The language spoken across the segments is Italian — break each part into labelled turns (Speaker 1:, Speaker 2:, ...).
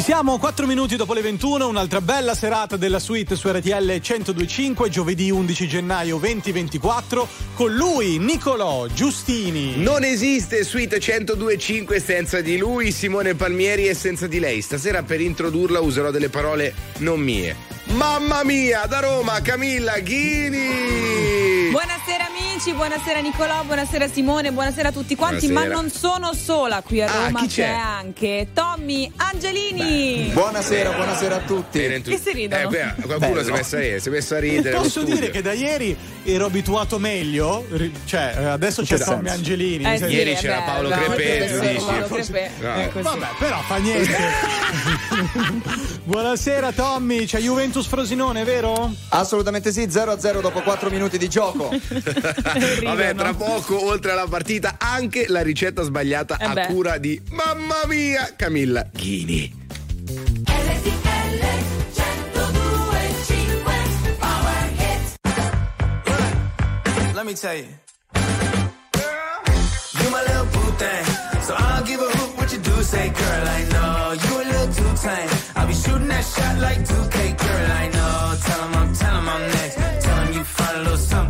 Speaker 1: Ci siamo 4 minuti dopo le 21, un'altra bella serata della suite su RTL 1025, giovedì 11 gennaio 2024, con lui Nicolò Giustini.
Speaker 2: Non esiste suite 1025 senza di lui, Simone Palmieri e senza di lei. Stasera per introdurla userò delle parole non mie. Mamma mia, da Roma, Camilla Ghini!
Speaker 3: Buonasera amici, buonasera Nicolò, buonasera Simone, buonasera a tutti quanti,
Speaker 2: Buonasera.
Speaker 3: ma non sono sola qui a
Speaker 2: Ah,
Speaker 3: Roma,
Speaker 2: chi c'è?
Speaker 3: anche Tommy Angelini.
Speaker 4: Buonasera, buonasera a tutti.
Speaker 3: Che si ridono?
Speaker 2: Eh, beh, qualcuno si è messo a ridere, si è messo a ridere.
Speaker 1: Posso
Speaker 2: studio.
Speaker 1: dire che da ieri ero abituato meglio? Cioè, eh, adesso c'è Tommy
Speaker 4: senso?
Speaker 1: Angelini.
Speaker 3: Eh sì,
Speaker 2: Ieri c'era
Speaker 3: bello,
Speaker 2: Paolo
Speaker 3: no?
Speaker 2: Crepè,
Speaker 3: Perché
Speaker 2: tu dici?
Speaker 3: Paolo Crepè.
Speaker 2: No.
Speaker 1: Vabbè, però fa niente. Buonasera Tommy, c'è Juventus Frosinone, vero?
Speaker 4: Assolutamente sì, 0-0 dopo 4 minuti di gioco.
Speaker 2: Vabbè, tra poco, oltre alla partita, anche la ricetta sbagliata
Speaker 3: Eh
Speaker 2: a
Speaker 3: beh.
Speaker 2: cura di Mamma mia, Camilla Ghini.
Speaker 5: Let me tell you. You my little boo thing. So I'll give a hoot what you do. Say, girl, I know you a little too tame. I'll be shooting that shot like 2K, girl, I know. Tell 'em I'm, tell 'em I'm next. Tell 'em you find a little something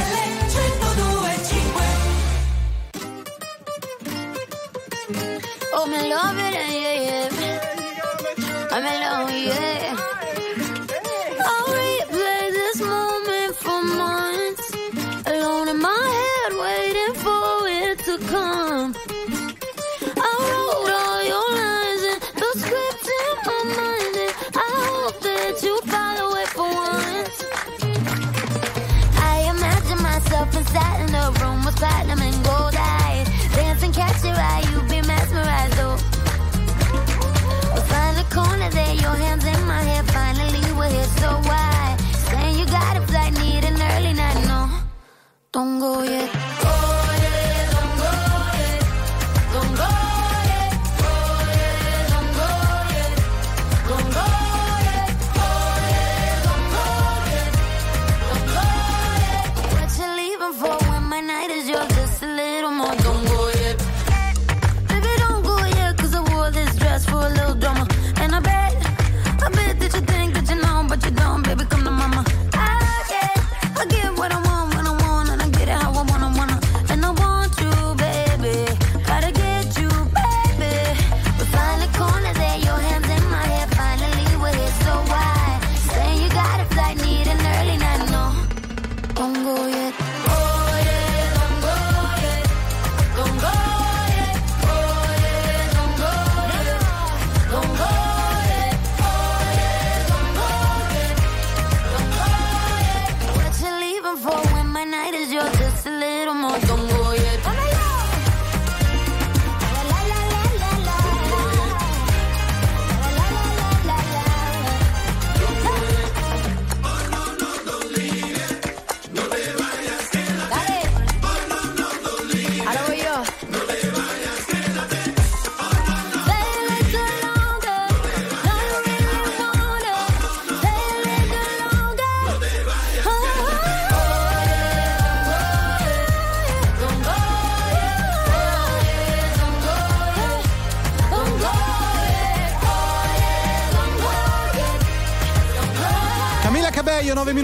Speaker 6: Oh, me love it, yeah, yeah. Don't go yet.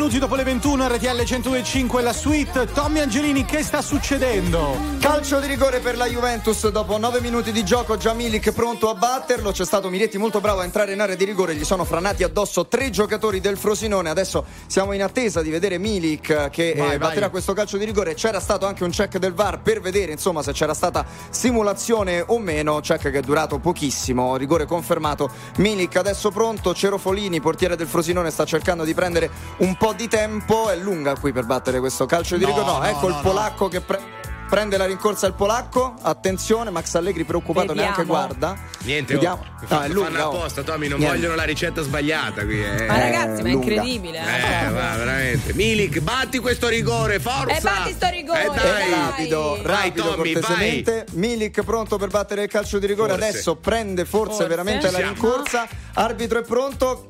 Speaker 1: Cabello, 9 minuti dopo le 21, RTL 102.5 la suite. Tommy Angelini, che sta succedendo?
Speaker 4: Calcio di rigore per la Juventus dopo 9 minuti di gioco, già Milik pronto a batterlo. C'è stato Miretti molto bravo a entrare in area di rigore, gli sono franati addosso tre giocatori del Frosinone. Adesso siamo in attesa di vedere Milik che
Speaker 1: Vai,
Speaker 4: eh,
Speaker 1: vai.
Speaker 4: batterà questo calcio di rigore. C'era stato anche un check del VAR per vedere insomma se c'era stata simulazione o meno. Check che è durato pochissimo, rigore confermato. Milik adesso pronto, Cerofolini, portiere del Frosinone, sta cercando di prendere un po' di tempo. È lunga qui per battere questo calcio di
Speaker 1: No,
Speaker 4: rigore. No,
Speaker 1: no,
Speaker 4: ecco
Speaker 1: no,
Speaker 4: il
Speaker 1: no.
Speaker 4: polacco che pre- prende la rincorsa il polacco. Attenzione, Max Allegri preoccupato
Speaker 3: Vediamo.
Speaker 4: neanche guarda.
Speaker 2: Niente,
Speaker 4: Vediamo.
Speaker 2: oh,
Speaker 4: No,
Speaker 2: fanno
Speaker 4: è lunga, oh.
Speaker 2: apposta, Tommy, non
Speaker 4: Niente.
Speaker 2: vogliono la ricetta sbagliata qui. Eh,
Speaker 3: Ma ragazzi, ma è
Speaker 4: lunga.
Speaker 3: incredibile. eh.
Speaker 2: Eh, va, veramente. Milik, batti questo rigore, forza!
Speaker 3: Eh, batti sto rigore,
Speaker 2: Eh,
Speaker 4: E
Speaker 2: dai!
Speaker 3: dai.
Speaker 4: rapido,
Speaker 2: Vai,
Speaker 4: rapido
Speaker 2: Tommy,
Speaker 4: cortesemente. Milik pronto per battere il calcio di rigore.
Speaker 2: Forse.
Speaker 4: Adesso prende forse,
Speaker 3: Forse.
Speaker 4: veramente la rincorsa. Arbitro è pronto.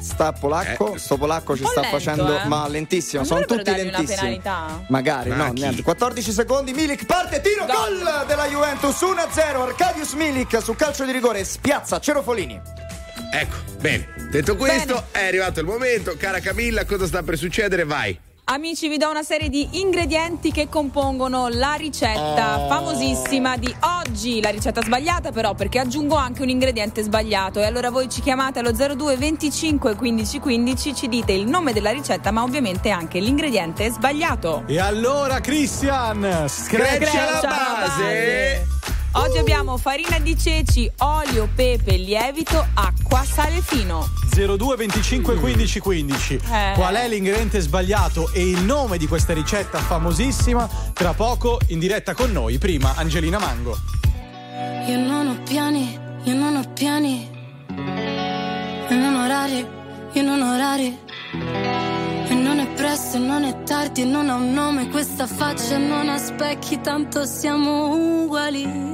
Speaker 4: Sta polacco,
Speaker 2: Eh.
Speaker 4: sto polacco ci sta
Speaker 3: lento,
Speaker 4: facendo,
Speaker 3: eh.
Speaker 4: ma lentissimo.
Speaker 3: Non
Speaker 4: Sono tutti lentissimi.
Speaker 3: penalità?
Speaker 4: Magari,
Speaker 2: Ma
Speaker 4: no,
Speaker 2: chi?
Speaker 4: niente. 14 secondi. Milik parte, tiro,
Speaker 3: Gol.
Speaker 4: gol della Juventus 1-0. Arcadius Milik su calcio di rigore spiazza Cerofolini.
Speaker 2: Ecco, bene. Detto questo, è arrivato il momento. Cara Camilla, cosa sta per succedere? Vai.
Speaker 3: Amici, vi do una serie di ingredienti che compongono la ricetta
Speaker 2: Oh.
Speaker 3: famosissima di oggi. La ricetta sbagliata, però, perché aggiungo anche un ingrediente sbagliato. E allora voi ci chiamate allo 02 25 15 15, ci dite il nome della ricetta, ma ovviamente anche l'ingrediente sbagliato.
Speaker 1: E allora, Christian,
Speaker 2: Screccia
Speaker 1: screccia
Speaker 2: la base.
Speaker 3: Oggi abbiamo farina di ceci, olio, pepe, lievito, acqua, sale fino.
Speaker 1: 02 25 15 15.
Speaker 3: Eh.
Speaker 1: Qual è l'ingrediente sbagliato e il nome di questa ricetta famosissima? Tra poco in diretta con noi. Prima Angelina Mango.
Speaker 7: Io non ho piani, io non ho piani. Io non ho orari, io non ho orari. E non è presto, e non è tardi, e non ha un nome questa faccia, non ha specchi, tanto siamo uguali.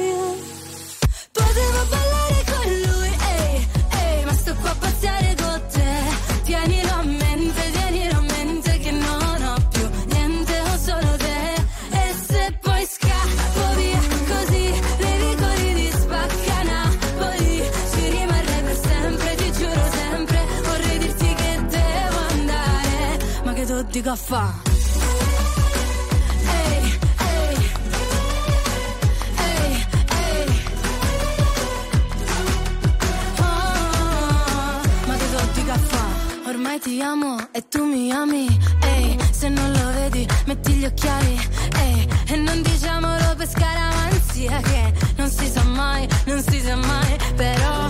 Speaker 7: A fa'? Ehi, ehi, ehi, ehi. Oh, ma che do di caffè? Ormai ti amo e tu mi ami. Ehi, se non lo vedi, metti gli occhiali. Ehi, e non diciamolo per scaramanzia che non si sa mai, non si sa mai. Però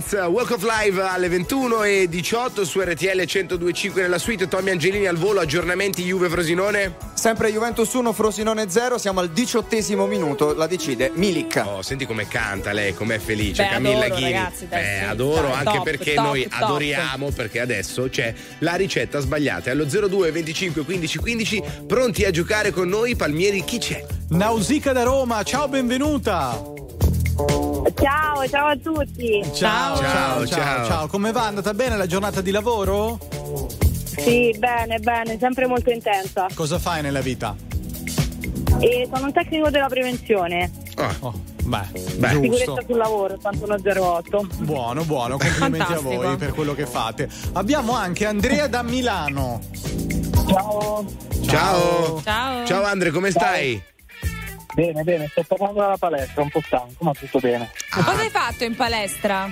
Speaker 2: Straits, Walk of Live alle 21 e 18 su RTL 1025 nella suite Tommy Angelini al volo, aggiornamenti Juve Frosinone.
Speaker 4: Sempre Juventus 1, Frosinone 0, siamo al diciottesimo minuto, la decide Milik.
Speaker 2: Oh, senti come canta lei, com'è felice
Speaker 3: Beh,
Speaker 2: Camilla
Speaker 3: adoro,
Speaker 2: Ghini.
Speaker 3: ragazzi, dai,
Speaker 2: eh,
Speaker 3: sì,
Speaker 2: adoro
Speaker 3: dai,
Speaker 2: anche
Speaker 3: top,
Speaker 2: perché
Speaker 3: top,
Speaker 2: noi
Speaker 3: top.
Speaker 2: adoriamo perché adesso c'è la ricetta sbagliata. Allo 02 25 15 15 pronti a giocare con noi Palmieri chi c'è?
Speaker 1: Nausica da Roma, ciao, benvenuta.
Speaker 8: Ciao, ciao a tutti.
Speaker 1: Ciao,
Speaker 2: Ciao,
Speaker 1: ciao,
Speaker 2: ciao.
Speaker 1: ciao. Come va? Andata bene la giornata di lavoro?
Speaker 8: Sì, bene, bene, sempre molto intensa.
Speaker 1: Cosa fai nella vita?
Speaker 8: E sono un tecnico della prevenzione,
Speaker 2: Ah,
Speaker 1: Oh, beh,
Speaker 2: Beh.
Speaker 1: giusto.
Speaker 8: sicurezza sul lavoro, 8108.
Speaker 1: Buono, buono, complimenti a
Speaker 3: Fantastico.
Speaker 1: voi per quello che fate. Abbiamo anche Andrea da Milano.
Speaker 8: Ciao.
Speaker 2: ciao.
Speaker 3: Ciao.
Speaker 2: Ciao Andre, come stai?
Speaker 9: Bene, bene, sto tornando dalla palestra, un po' stanco, ma tutto bene.
Speaker 3: Ma cosa hai fatto in palestra?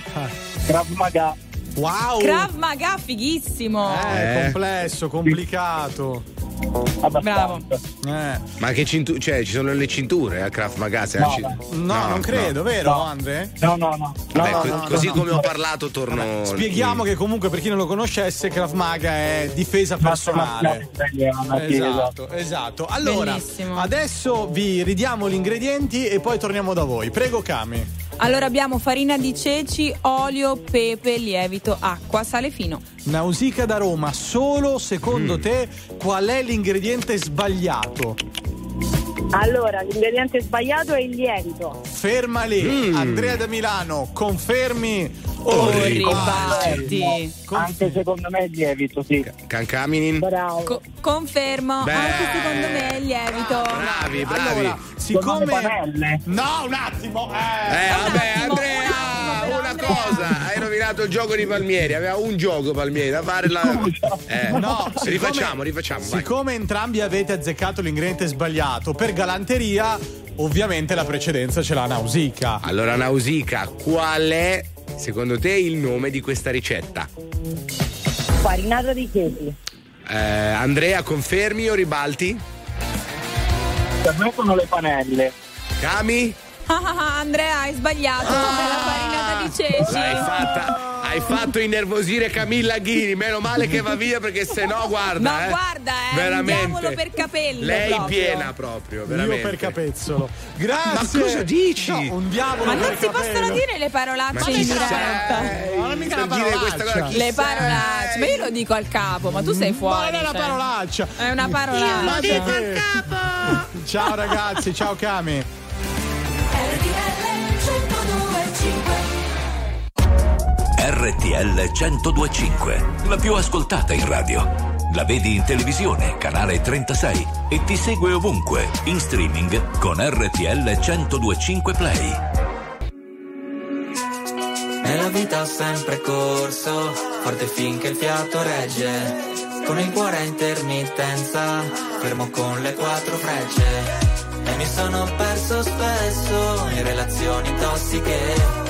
Speaker 9: Krav Maga,
Speaker 1: Wow!
Speaker 3: Krav Maga, fighissimo.
Speaker 1: Eh,
Speaker 2: Eh.
Speaker 1: complesso, complicato.
Speaker 9: abbastanza.
Speaker 3: Bravo.
Speaker 1: Eh.
Speaker 2: Ma che cinture? Cioè, ci sono le cinture al Kraft Maga?
Speaker 9: No,
Speaker 2: ci-
Speaker 9: no.
Speaker 1: No, non credo, vero,
Speaker 9: No.
Speaker 1: Andre?
Speaker 9: No, no, no. no,
Speaker 2: Vabbè,
Speaker 9: no,
Speaker 2: co-
Speaker 9: no,
Speaker 2: così
Speaker 9: no,
Speaker 2: come
Speaker 9: no.
Speaker 2: ho parlato, torno.
Speaker 1: Spieghiamo che comunque per chi non lo conoscesse, Krav Maga è difesa personale.
Speaker 9: Italiana, sì,
Speaker 1: Esatto, esatto. Allora,
Speaker 3: Bellissimo.
Speaker 1: adesso vi ridiamo gli ingredienti e poi torniamo da voi. Prego, Cami.
Speaker 3: Allora abbiamo farina di ceci, olio, pepe, lievito, acqua, sale fino.
Speaker 1: Nausicaa da Roma, solo secondo
Speaker 2: Mm.
Speaker 1: te qual è l'ingrediente sbagliato?
Speaker 10: Allora, l'ingrediente sbagliato è il lievito.
Speaker 1: Ferma lì,
Speaker 2: Mm.
Speaker 1: Andrea da Milano, confermi
Speaker 2: O ribatti?
Speaker 9: Anche secondo me è lievito, sì.
Speaker 2: Cancaminin?
Speaker 10: Bravo.
Speaker 3: Co- confermo,
Speaker 2: Beh.
Speaker 3: anche secondo me è il lievito.
Speaker 2: Bravi, bravi.
Speaker 1: Allora, siccome. No, un attimo.
Speaker 2: Eh,
Speaker 1: Eh.
Speaker 2: vabbè,
Speaker 3: attimo,
Speaker 2: Andrea,
Speaker 3: un attimo,
Speaker 2: una
Speaker 3: Andrea.
Speaker 2: cosa, hai rovinato il gioco di Palmieri, aveva un gioco Palmieri da fare la... Eh,
Speaker 1: No, siccome-
Speaker 2: rifacciamo, rifacciamo, vai.
Speaker 1: Siccome entrambi avete azzeccato l'ingrediente sbagliato, per galanteria, ovviamente la precedenza ce l'ha Nausicaa.
Speaker 2: Allora Nausicaa, qual è secondo te il nome di questa ricetta?
Speaker 10: Farinata di ceci.
Speaker 2: Eh, Andrea, confermi o ribalti?
Speaker 9: Per me sono le panelle.
Speaker 2: Cami?
Speaker 3: Ah, ah, ah, Andrea, hai sbagliato. è la farinata di ceci.
Speaker 2: L'hai fatta, hai fatto innervosire Camilla Ghini, meno male che va via perché se no guarda.
Speaker 3: Ma
Speaker 2: eh,
Speaker 3: guarda, eh, un
Speaker 2: veramente.
Speaker 3: diavolo per capello
Speaker 2: Lei
Speaker 3: proprio.
Speaker 2: piena proprio, veramente.
Speaker 1: Io per capezzolo. Grazie.
Speaker 2: Ma cosa dici?
Speaker 1: No, un diavolo
Speaker 3: Ma
Speaker 1: per
Speaker 3: non si possono
Speaker 1: capello.
Speaker 3: dire le parolacce
Speaker 2: Ma
Speaker 3: in diretta.
Speaker 1: Ma non mica
Speaker 2: questa
Speaker 1: parolaccia.
Speaker 2: cosa, chi
Speaker 3: Le
Speaker 2: sei?
Speaker 3: parolacce, ma io lo dico al capo, ma tu sei fuori.
Speaker 1: Ma non è una
Speaker 3: cioè.
Speaker 1: parolaccia.
Speaker 3: È una parolaccia.
Speaker 1: Ma che- Ciao ragazzi, ciao Cami.
Speaker 7: RTL 1025,
Speaker 11: la più ascoltata in radio. La vedi in televisione, canale 36 e ti segue ovunque, in streaming con RTL 1025 Play.
Speaker 12: Nella vita ho sempre corso, forte finché il fiato regge. Con il cuore a intermittenza, fermo con le quattro frecce. E mi sono perso spesso in relazioni tossiche.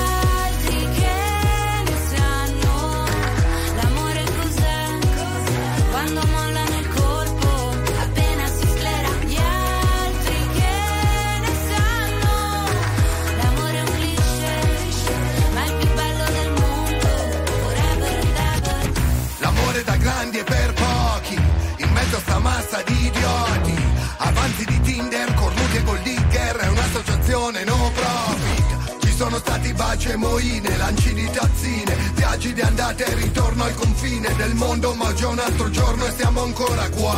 Speaker 13: Idioti. Avanti di Tinder, cornuti e gold digger È un'associazione no profit. Ci sono stati baci e moine Lanci di tazzine Viaggi di andata e ritorno al confine del mondo Ma già un altro giorno e siamo ancora qua.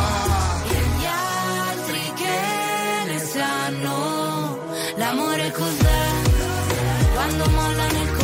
Speaker 14: E gli altri che ne sanno l'amore cos'è? Quando mollano il colpo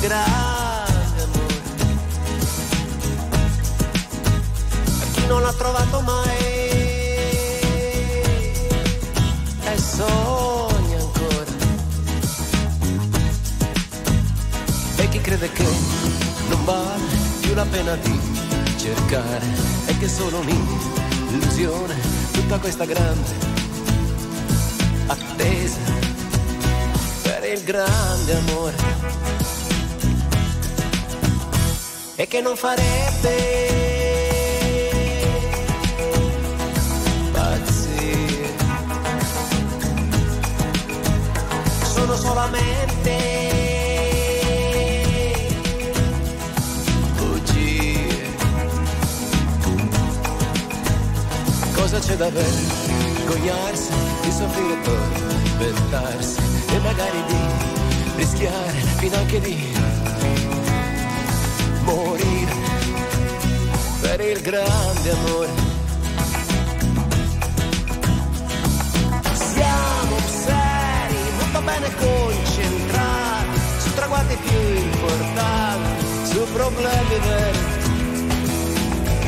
Speaker 15: grande amore. A chi non l'ha trovato mai e sogna ancora. E chi crede che non vale più la pena di cercare e che è solo un'illusione tutta questa grande attesa per il grande amore che non farebbe pazzire sono solamente cosa c'è da vergognarsi di soffrire poi inventarsi e magari di rischiare fino anche di grande amore. Siamo seri, molto bene concentrati su traguardi più importanti, su problemi veri.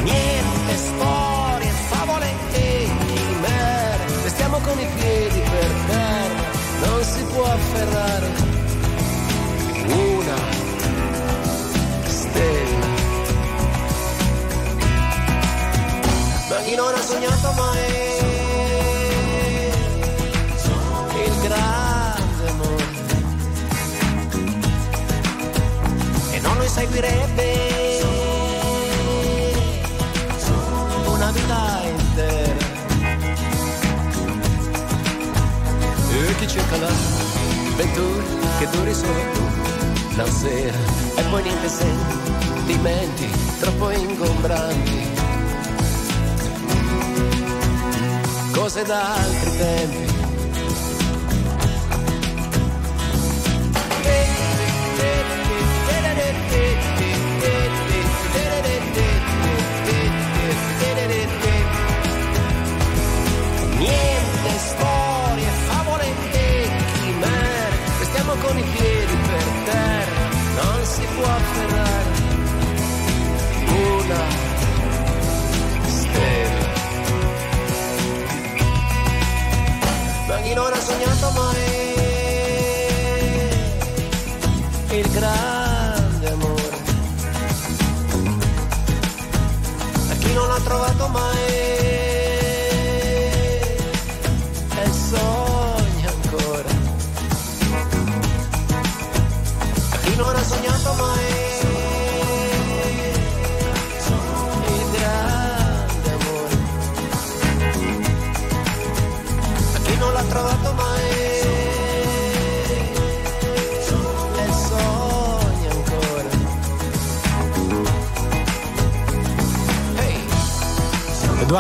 Speaker 15: Niente storie, favole e chimere, restiamo con i piedi per terra, non si può afferrare chi non ha sognato mai. Il grande amore. E non lo seguirebbe una vita intera. E chi cerca l'avventura che duri solo la sera. E poi niente sentimenti troppo ingombranti cose da altri tempi. Niente storie, favole chimere, restiamo con i piedi per terra, non si può afferrare una chi non ha sognato mai il grande amore? A chi non l'ha trovato mai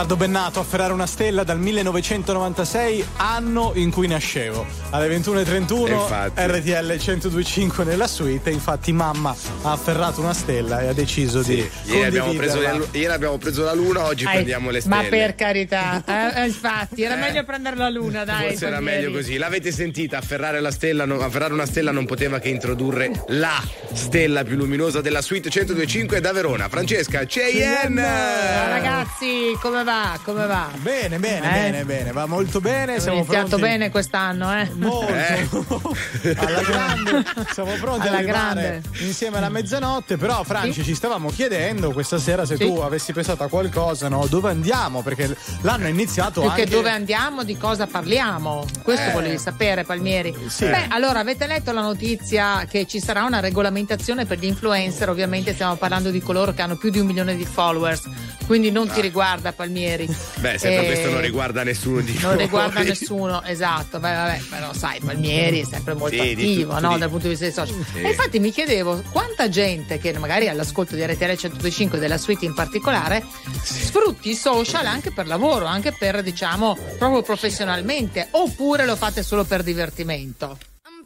Speaker 1: Edoardo Bennato afferrare una stella dal 1996, anno in cui nascevo. Alle 21.31
Speaker 2: Infatti.
Speaker 1: RTL 1025 nella suite. Infatti, mamma ha afferrato una stella e ha deciso di.
Speaker 2: Ieri abbiamo, le- ieri abbiamo preso la luna, oggi
Speaker 16: Ai,
Speaker 2: prendiamo le stelle.
Speaker 16: Ma per carità, eh, eh, infatti, era meglio prendere la luna, dai.
Speaker 2: Forse era
Speaker 16: Palmieri.
Speaker 2: meglio così. L'avete sentita? Afferrare, la stella, non- afferrare una stella non poteva che introdurre la stella più luminosa della suite 1025 da Verona. Francesca Cheyenne!
Speaker 16: Ciao ragazzi, come va? Come va?
Speaker 1: Bene, bene,
Speaker 16: Eh?
Speaker 1: bene, bene. Va molto bene.
Speaker 16: Abbiamo
Speaker 1: Siamo
Speaker 16: iniziato
Speaker 1: pronti.
Speaker 16: bene quest'anno, eh?
Speaker 1: Molto. alla grande. Siamo pronti
Speaker 16: Alla grande.
Speaker 1: insieme alla mezzanotte. Però, Franci,
Speaker 16: Sì.
Speaker 1: ci stavamo chiedendo questa sera se
Speaker 16: Sì.
Speaker 1: tu avessi pensato a qualcosa, no? Dove andiamo? Perché l'anno è iniziato
Speaker 16: Più
Speaker 1: anche.
Speaker 16: che dove andiamo, di cosa parliamo? Questo
Speaker 1: Eh.
Speaker 16: volevi sapere, Palmieri.
Speaker 1: Sì.
Speaker 16: Beh, allora avete letto la notizia che ci sarà una regolamentazione per gli influencer, ovviamente stiamo parlando di coloro che hanno più di un milione di followers, quindi non ti riguarda Palmieri.
Speaker 2: Ah. Beh, sempre
Speaker 16: Eh,
Speaker 2: questo non riguarda nessuno di
Speaker 16: Non
Speaker 2: noi.
Speaker 16: riguarda nessuno, esatto. Beh, vabbè, però sai, Palmieri è sempre molto
Speaker 2: Sì,
Speaker 16: attivo, no? Dal punto di vista dei social.
Speaker 2: Sì.
Speaker 16: E infatti mi chiedevo quanta gente che magari all'ascolto di RTL 125 della suite in particolare sfrutti i social anche per lavoro, anche per diciamo proprio professionalmente, oppure lo fate solo per divertimento.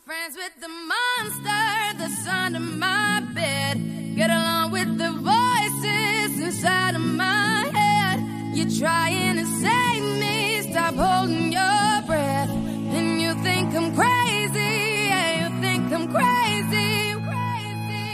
Speaker 17: Friends with the monster that's under my bed. Get along with the voices inside of my head. You're trying to save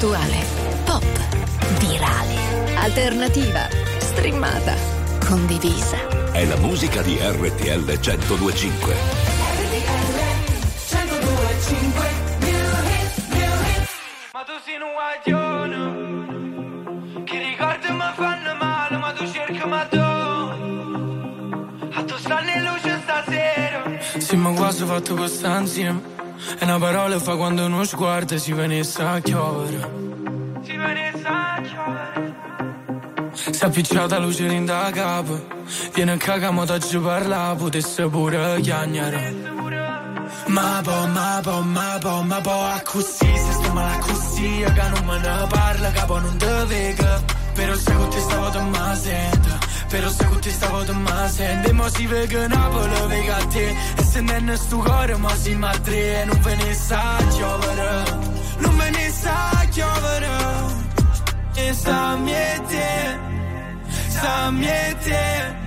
Speaker 18: Attuale, pop, virale, alternativa, streamata, condivisa.
Speaker 11: È la musica di RTL 1025.
Speaker 5: Ma tu sei un guaglione Che ricordi mi fanno male Ma tu cerchi ma tu A tu stanno in luce stasera
Speaker 19: Sì, ma quasi fatto questa insieme. E una parola fa quando uno sguardo si venisse a chiovere.
Speaker 5: Si venisse a chiovere
Speaker 19: Si è appicciata luce in da capo. Viene a cagamo da ci parla, potesse pure chiagnare. Ma po, ma po, ma po, ma po, a così, se sto male a così, che non me ne parla, capo non te vega. Però se con te stavo te ma sento, però se con te stavo te ma sento. E mo si vega Napoli, vega a te, e se non è sto cuore, mo si ma e non ve ne sa giovere, non ve ne sa giovere. E sa miete, sa miete,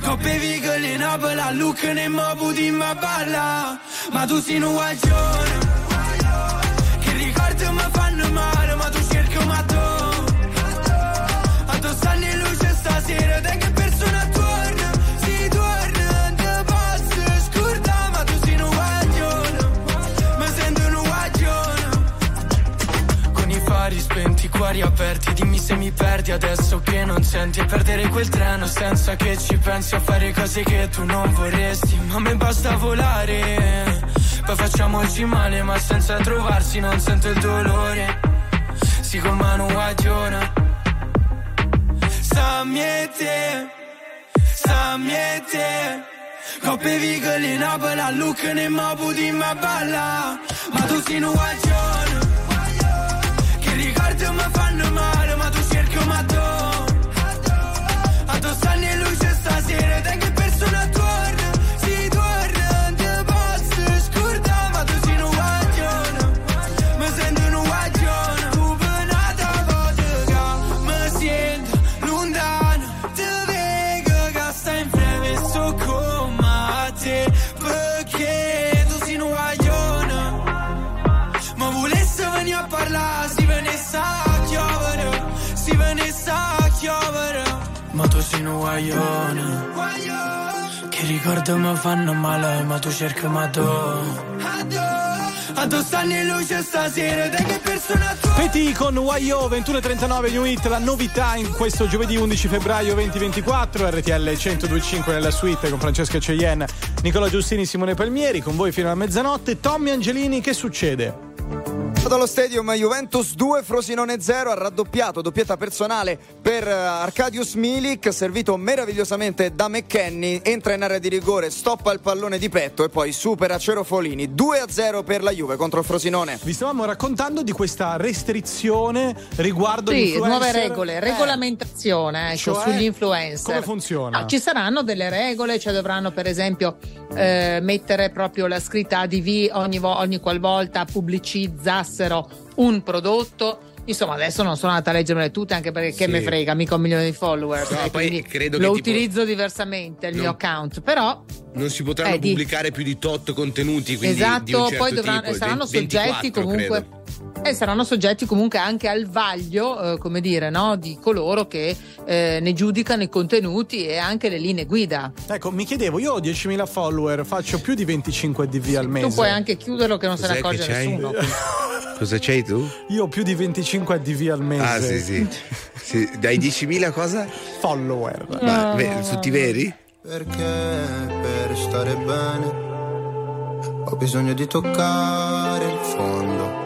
Speaker 19: Coppe vigole in abola, look ne mobu di ma balla Ma tu sei un guaglione perdi adesso che non senti E perdere quel treno senza che ci pensi A fare cose che tu non vorresti. Ma a me basta volare Poi facciamoci male ma senza trovarsi Non sento il dolore. Si con mano guaglione Samjete Samjete Coppe vigole in abola Look ne mobu di ma balla. Ma tu sei un guaglione che ricordi mi fanno male, ma tu cerchi ma tu. Addosso anni luce stasera, dai che persona tu.
Speaker 1: Peti con YO 2139 New Hit, la novità in questo giovedì 11 febbraio 2024, RTL 1025 nella suite con Francesca Cheyenne, Nicola Giustini, Simone Palmieri, con voi fino a mezzanotte. Tommy Angelini, che succede?
Speaker 4: Dallo stadium Juventus 2, Frosinone 0, ha raddoppiato, doppietta personale per eh, Arcadius Milik, servito meravigliosamente da McKenny, entra in area di rigore, stoppa il pallone di petto e poi supera Cerofolini. 2 a 0 per la Juve contro il Frosinone.
Speaker 1: Vi stavamo raccontando di questa restrizione riguardo
Speaker 16: Sì, nuove regole,
Speaker 1: Eh,
Speaker 16: regolamentazione ecco,
Speaker 1: Cioè,
Speaker 16: sugli influencer.
Speaker 1: come funziona?
Speaker 16: No, ci saranno delle regole, cioè dovranno per esempio eh, mettere proprio la scritta ADV ogni, vo- ogni qualvolta pubblicizzassero un prodotto. Insomma, adesso non sono andata a leggermele tutte anche perché che
Speaker 2: Sì.
Speaker 16: me frega, mica un milione di follower.
Speaker 2: No,
Speaker 16: eh,
Speaker 2: poi credo
Speaker 16: lo
Speaker 2: che tipo-
Speaker 16: utilizzo diversamente il
Speaker 2: Non-
Speaker 16: mio account, però
Speaker 2: Non si potranno
Speaker 16: Eh, di-
Speaker 2: pubblicare più di tot contenuti, quindi di
Speaker 16: esatto,
Speaker 2: un certo
Speaker 16: poi dovranno,
Speaker 2: tipo,
Speaker 16: saranno
Speaker 2: 24,
Speaker 16: soggetti comunque.
Speaker 2: credo.
Speaker 16: E saranno soggetti comunque anche al vaglio, eh, come dire, no, di coloro che eh, ne giudicano i contenuti e anche le linee guida.
Speaker 1: Ecco, mi chiedevo, io ho 10.000 follower, faccio più di 25 DV al mese.
Speaker 16: Tu puoi anche chiuderlo che non se ne
Speaker 2: Cos'è che
Speaker 16: accorge
Speaker 2: c'hai?
Speaker 16: nessuno.
Speaker 2: Cosa c'hai tu?
Speaker 1: Io ho più di 25 ADV al mese.
Speaker 2: Ah, sì, sì. Sì, Dai 10.000 cosa?
Speaker 1: Follower.
Speaker 2: Ma ve- tutti veri?
Speaker 20: Perché per stare bene ho bisogno di toccare il fondo.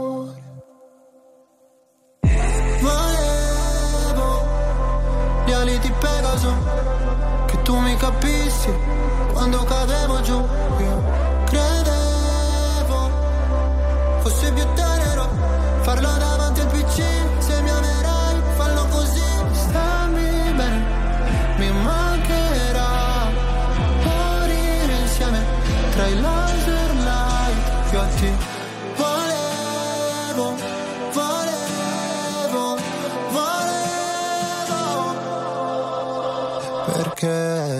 Speaker 20: Pegaso, che tu mi capissi quando cadevo giù. Io credevo fosse più tenero farlo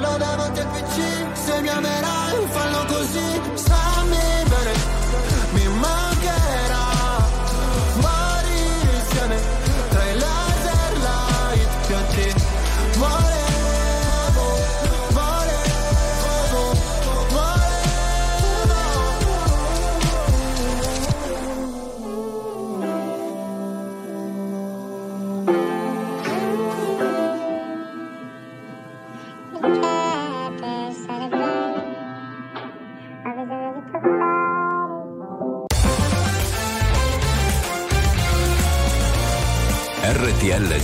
Speaker 20: Parlo davanti al PC, se mi amerai fallo così.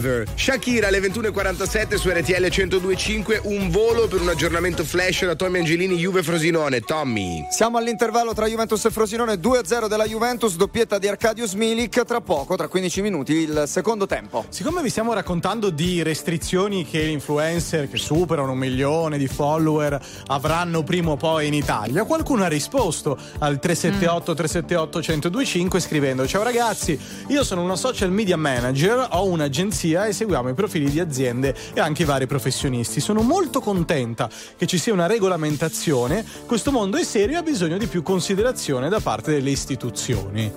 Speaker 21: Forever.
Speaker 2: Shakira alle 21.47 su RTL 1025, un volo per un aggiornamento flash da Tommy Angelini, Juve Frosinone. Tommy.
Speaker 4: Siamo all'intervallo tra Juventus e Frosinone, 2-0 della Juventus, doppietta di Arcadius Milik. Tra poco, tra 15 minuti, il secondo tempo.
Speaker 1: Siccome vi stiamo raccontando di restrizioni che influencer che superano un milione di follower avranno prima o poi in Italia, qualcuno ha risposto al 378 378 1025 scrivendo: Ciao ragazzi, io sono una social media manager, ho un'agenzia sia e seguiamo i profili di aziende e anche i vari professionisti. Sono molto contenta che ci sia una regolamentazione, questo mondo è serio e ha bisogno di più considerazione da parte delle istituzioni.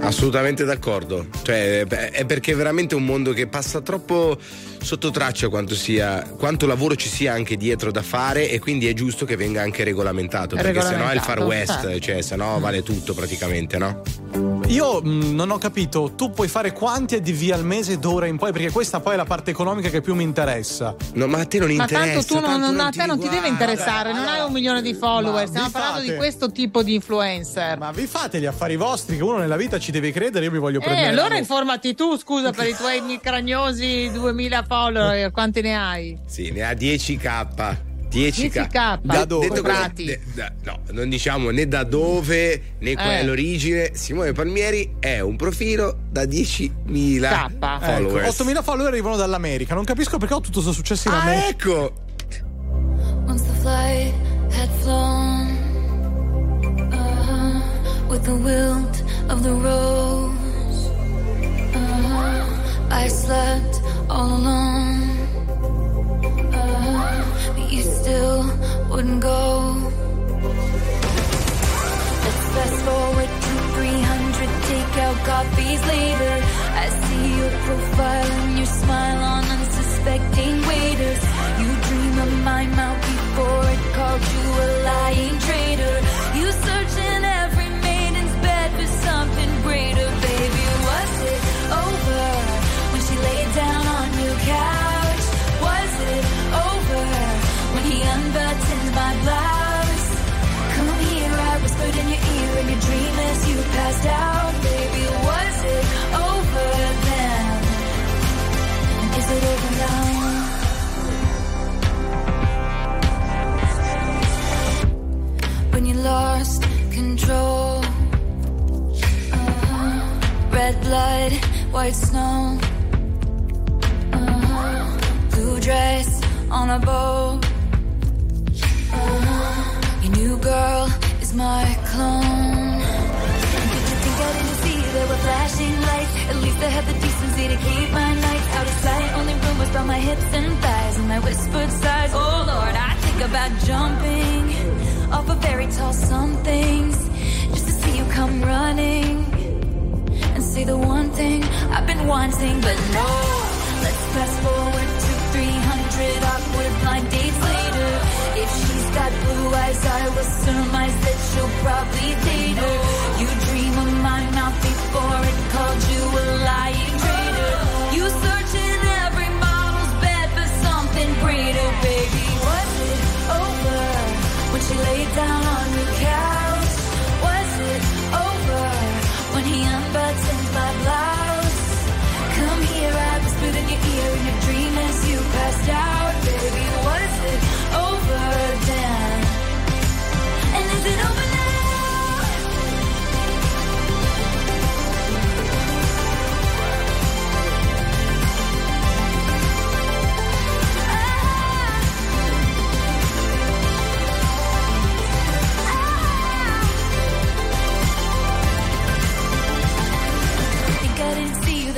Speaker 2: Assolutamente d'accordo, cioè, è perché è veramente un mondo che passa troppo sotto traccia quanto, sia, quanto lavoro ci sia anche dietro da fare e quindi è giusto che venga anche regolamentato, perché regolamentato, sennò è il far west,
Speaker 1: certo.
Speaker 2: cioè sennò vale tutto praticamente, no?
Speaker 1: Io mh, non ho capito, tu puoi fare quanti ADV al mese d'ora in poi? Perché questa poi è la parte economica che più mi interessa.
Speaker 2: No, ma a te non
Speaker 16: Ma tanto tu non, non- a te non ti deve interessare, non hai un milione di follower,
Speaker 1: Ma
Speaker 16: stiamo parlando
Speaker 1: fate-
Speaker 16: di questo tipo di influencer.
Speaker 1: Ma vi fate gli affari vostri che uno nella vita ci deve credere, io mi voglio
Speaker 16: Eh,
Speaker 1: prendere. la
Speaker 16: allora informati tu, scusa, per i tuoi cragnosi 2000 follower, quanti ne hai?
Speaker 2: Sì, ne ha 10k. 10k.
Speaker 16: 10K
Speaker 2: Da dove?
Speaker 16: comprati.
Speaker 2: de- da- no, non diciamo né da dove né qual è
Speaker 16: Eh.
Speaker 2: l'origine. Simone Palmieri è un profilo da 10.000
Speaker 1: Ecco,
Speaker 2: followers.
Speaker 1: 8000 follower arrivano dall'America. Non capisco perché ho tutto questo successo in
Speaker 2: Ah,
Speaker 1: America.
Speaker 2: ecco!
Speaker 14: Once the flight had flown uh-huh, with the wilt of the rose, uh-huh, I slept all alone. Still wouldn't go. Let's fast forward to 300 takeout coffees later. I see your profile and your smile on unsuspecting waiters. You dream of my mouth before it called you a lying traitor. You search in every passed baby. Was it over then? Is it over now? When you lost control, uh-huh. red blood, white snow, uh-huh. blue dress on a boat. Uh-huh. Your new girl is my clone. Flashing lights? At least I had the decency to keep my nights out of sight. Only rumors about my hips and thighs and my whispered sighs. Oh Lord, I think about jumping off a very tall somethings just to see you come running and say the one thing I've been wanting, but no. Let's fast forward to 300 awkward blind dates later. If she's got blue eyes, I will surmise that you'll probably date her. You dream of my mouth before it called you a lying traitor. You search in every model's bed for something greater, baby. Was it over when she laid down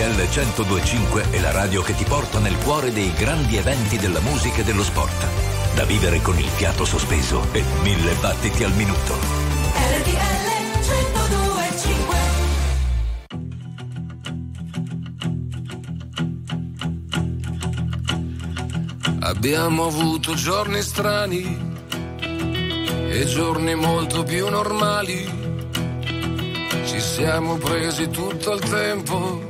Speaker 11: RTL 1025 è la radio che ti porta nel cuore dei grandi eventi della musica e dello sport. Da vivere con il fiato sospeso e mille battiti al minuto.
Speaker 14: RTL 1025
Speaker 22: Abbiamo avuto giorni strani e giorni molto più normali. Ci siamo presi tutto il tempo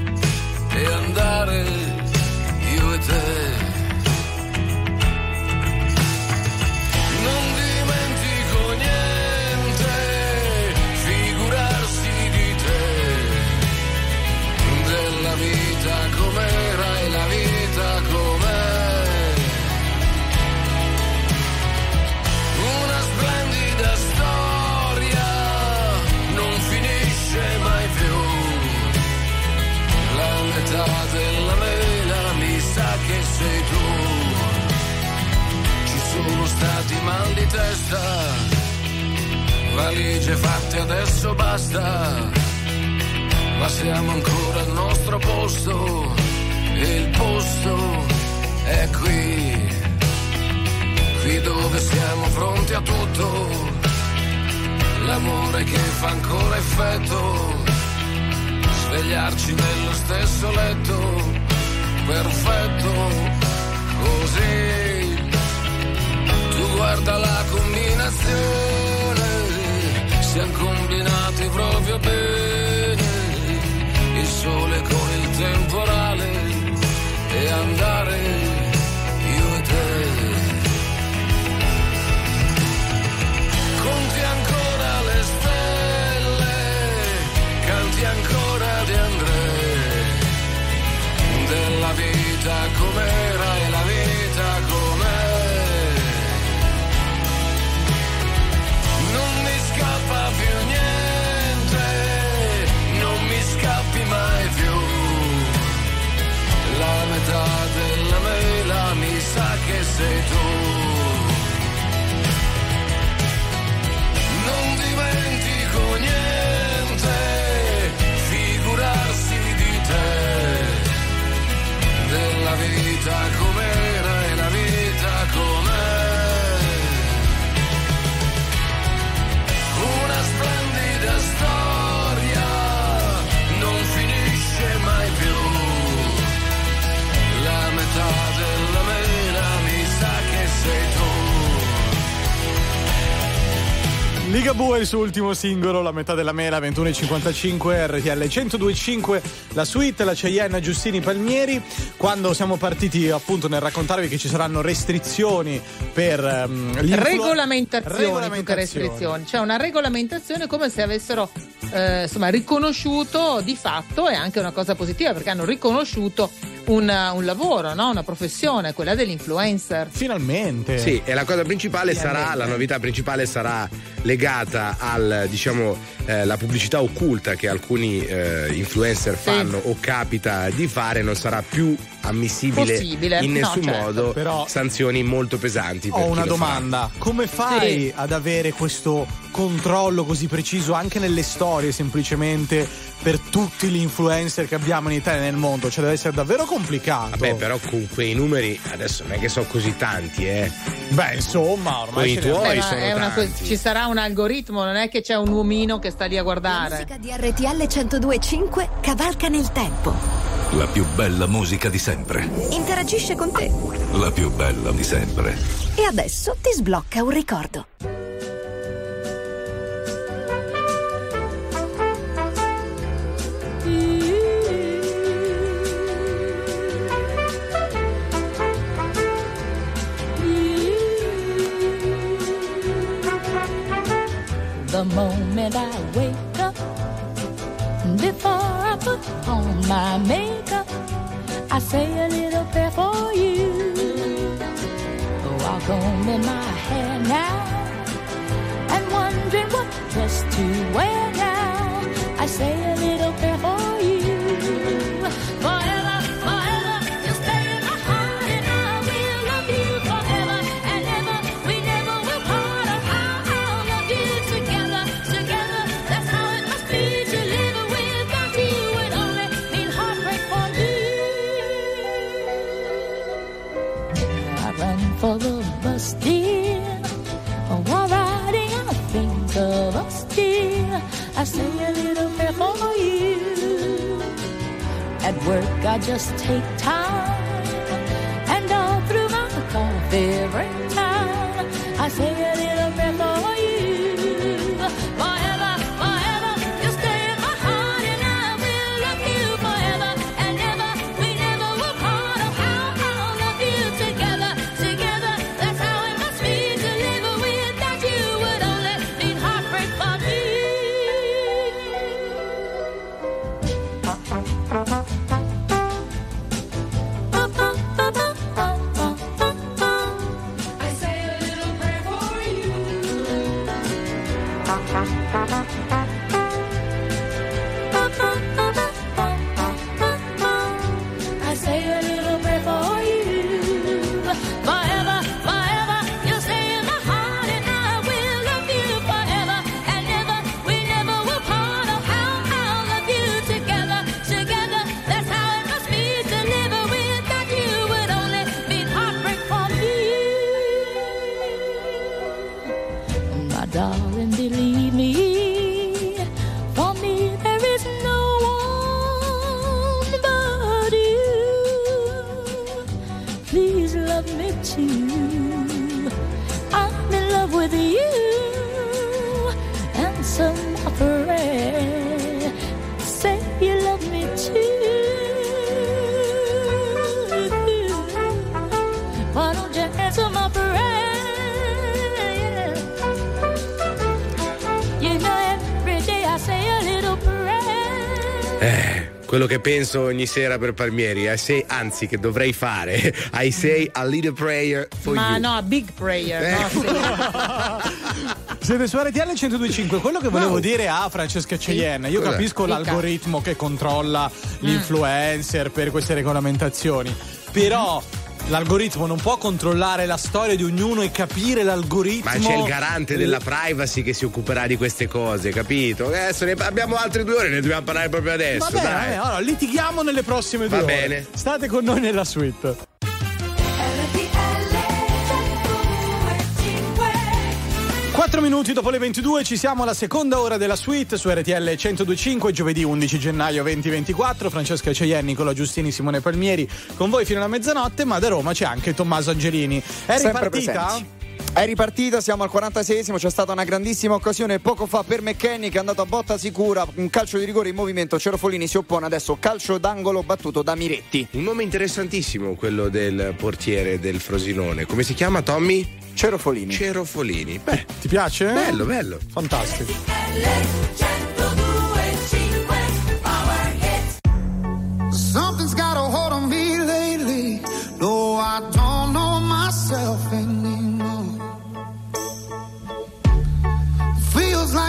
Speaker 22: e andare io e te. Il
Speaker 1: suo ultimo singolo, la metà della mela, 21.55, RTL 102.5, la suite, la Cheyenne Giustini Palmieri. Quando siamo partiti appunto nel raccontarvi che ci saranno restrizioni per um,
Speaker 16: regolamentazioni, più che restrizioni, cioè una regolamentazione come se avessero eh, insomma riconosciuto di fatto è anche una cosa positiva perché hanno riconosciuto un, un lavoro, no? una professione, quella dell'influencer.
Speaker 1: Finalmente.
Speaker 2: Sì, e la cosa principale
Speaker 16: Finalmente.
Speaker 2: sarà, la novità principale sarà legata al, diciamo, eh, la pubblicità occulta che alcuni eh, influencer fanno o capita di fare, non sarà più ammissibile
Speaker 16: Possibile.
Speaker 2: in
Speaker 16: No,
Speaker 2: nessun
Speaker 16: certo.
Speaker 2: modo
Speaker 1: Però-
Speaker 2: sanzioni molto pesanti.
Speaker 1: Ho una domanda, come fai
Speaker 16: Sì.
Speaker 1: ad avere questo controllo così preciso anche nelle storie semplicemente per tutti gli influencer che abbiamo in Italia e nel mondo? Cioè deve essere davvero complicato.
Speaker 2: Vabbè, però con quei numeri adesso non è che so così tanti, eh.
Speaker 1: Beh, insomma, ormai
Speaker 2: i tuoi
Speaker 16: Eh,
Speaker 2: sono
Speaker 16: una co-
Speaker 2: tanti.
Speaker 16: ci sarà un algoritmo, non è che c'è un uomino che sta lì a guardare.
Speaker 18: musica di RTL 1025 cavalca nel tempo.
Speaker 11: La più bella musica di sempre.
Speaker 18: Interagisce con te.
Speaker 11: La più bella di sempre.
Speaker 18: E adesso ti sblocca un ricordo.
Speaker 14: The moment I wake up, before put on my makeup, I say a little prayer for you. Oh walk home in my hair now, and wondering what dress to wear now. I say I sing a little prayer for you.
Speaker 7: At work, I just take time Ha ha
Speaker 2: ha ha ha. Penso ogni sera per Palmieri, I say, anzi che dovrei fare, I say a little prayer for
Speaker 16: Ma
Speaker 2: you.
Speaker 16: no, a big prayer.
Speaker 2: Eh.
Speaker 16: no.
Speaker 1: Siete su RTL 1025. Quello che volevo dire a Francesca Cheyenne, io
Speaker 2: Cos'è?
Speaker 1: capisco
Speaker 16: Dica.
Speaker 1: l'algoritmo che controlla
Speaker 16: Mm.
Speaker 1: gli influencer per queste regolamentazioni, però l'algoritmo non può controllare la storia di ognuno e capire l'algoritmo.
Speaker 2: Ma c'è il garante della privacy che si occuperà di queste cose, capito? Adesso ne abbiamo altre due ore, ne dobbiamo parlare proprio adesso.
Speaker 1: Va bene,
Speaker 2: dai.
Speaker 1: va bene, allora litighiamo nelle prossime due
Speaker 2: Va
Speaker 1: ore.
Speaker 2: bene.
Speaker 1: State con noi nella suite. 4 minuti dopo le 22 ci siamo alla seconda ora della suite su RTL 1025 giovedì 11 gennaio 2024 Francesca Ceien, Nicola Giustini, Simone Palmieri con voi fino alla mezzanotte ma da Roma c'è anche Tommaso Angelini. È ripartita?
Speaker 4: È ripartita, siamo al 46esimo, c'è stata una grandissima occasione poco fa per McKenny che è andato a botta sicura, un calcio di rigore in movimento, Cerofolini si oppone adesso, calcio d'angolo battuto da Miretti.
Speaker 2: Un nome interessantissimo quello del portiere del Frosinone. Come si chiama Tommy?
Speaker 4: Cerofolini.
Speaker 2: Cerofolini. Beh,
Speaker 1: ti piace?
Speaker 2: Bello, bello.
Speaker 1: fantastico
Speaker 23: Something's got a hold on me lately. No, I don't know myself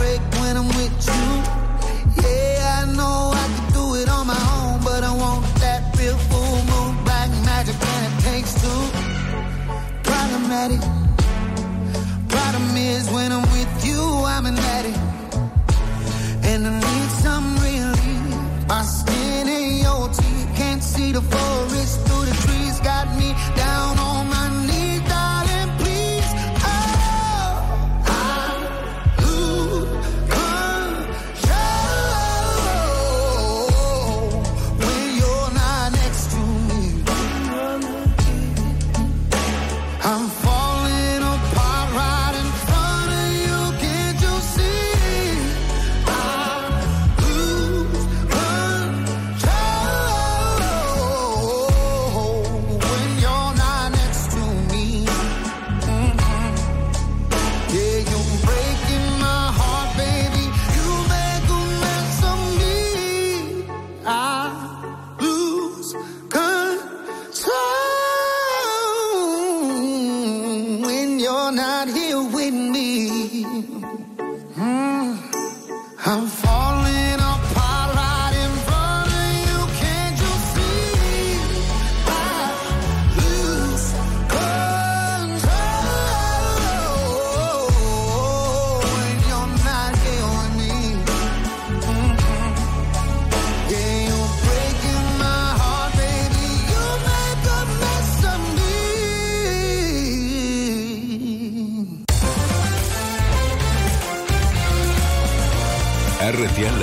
Speaker 23: Break when I'm with you. Yeah, I know I can do it on my own, but I want that real full moon, black magic, and it takes two. Problematic. Problem is, when I'm with you, I'm an addict. And I need some relief. My skin in your teeth, can't see the forest through the trees. Got me down on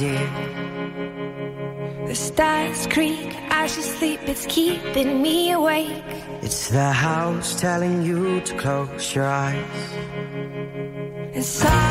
Speaker 7: do.
Speaker 17: The stars creak as you sleep, it's keeping me awake.
Speaker 7: It's the house telling you to close your eyes. Inside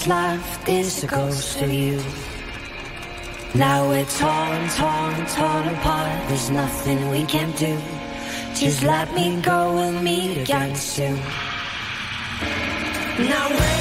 Speaker 7: This life, is a ghost of you. Now we're torn, torn, torn apart. There's nothing we can do. Just let me go, we'll meet again soon. Now we're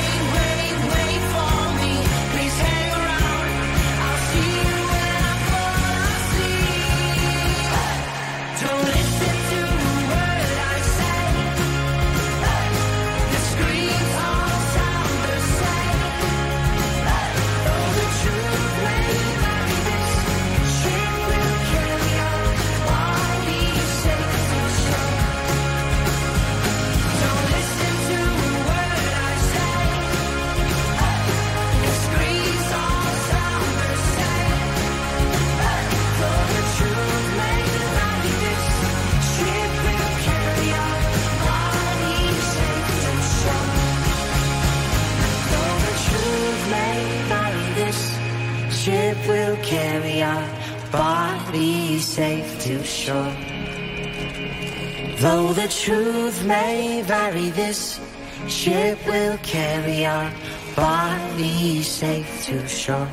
Speaker 7: this ship will carry our body safe to shore.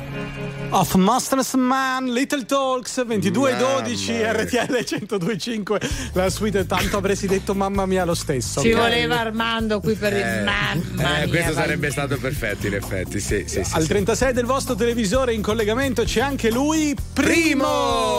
Speaker 1: Of Masters Man, Little Talks
Speaker 2: 2212
Speaker 1: RTL 1025. La suite, tanto avresti detto mamma mia lo stesso.
Speaker 16: Ci
Speaker 1: okay?
Speaker 16: voleva Armando qui per eh, il mamma.
Speaker 2: Eh,
Speaker 16: mia,
Speaker 2: questo
Speaker 16: vai.
Speaker 2: sarebbe stato perfetto, in effetti. Sì, sì, sì,
Speaker 1: Al 36 del vostro televisore in collegamento c'è anche lui, Primo!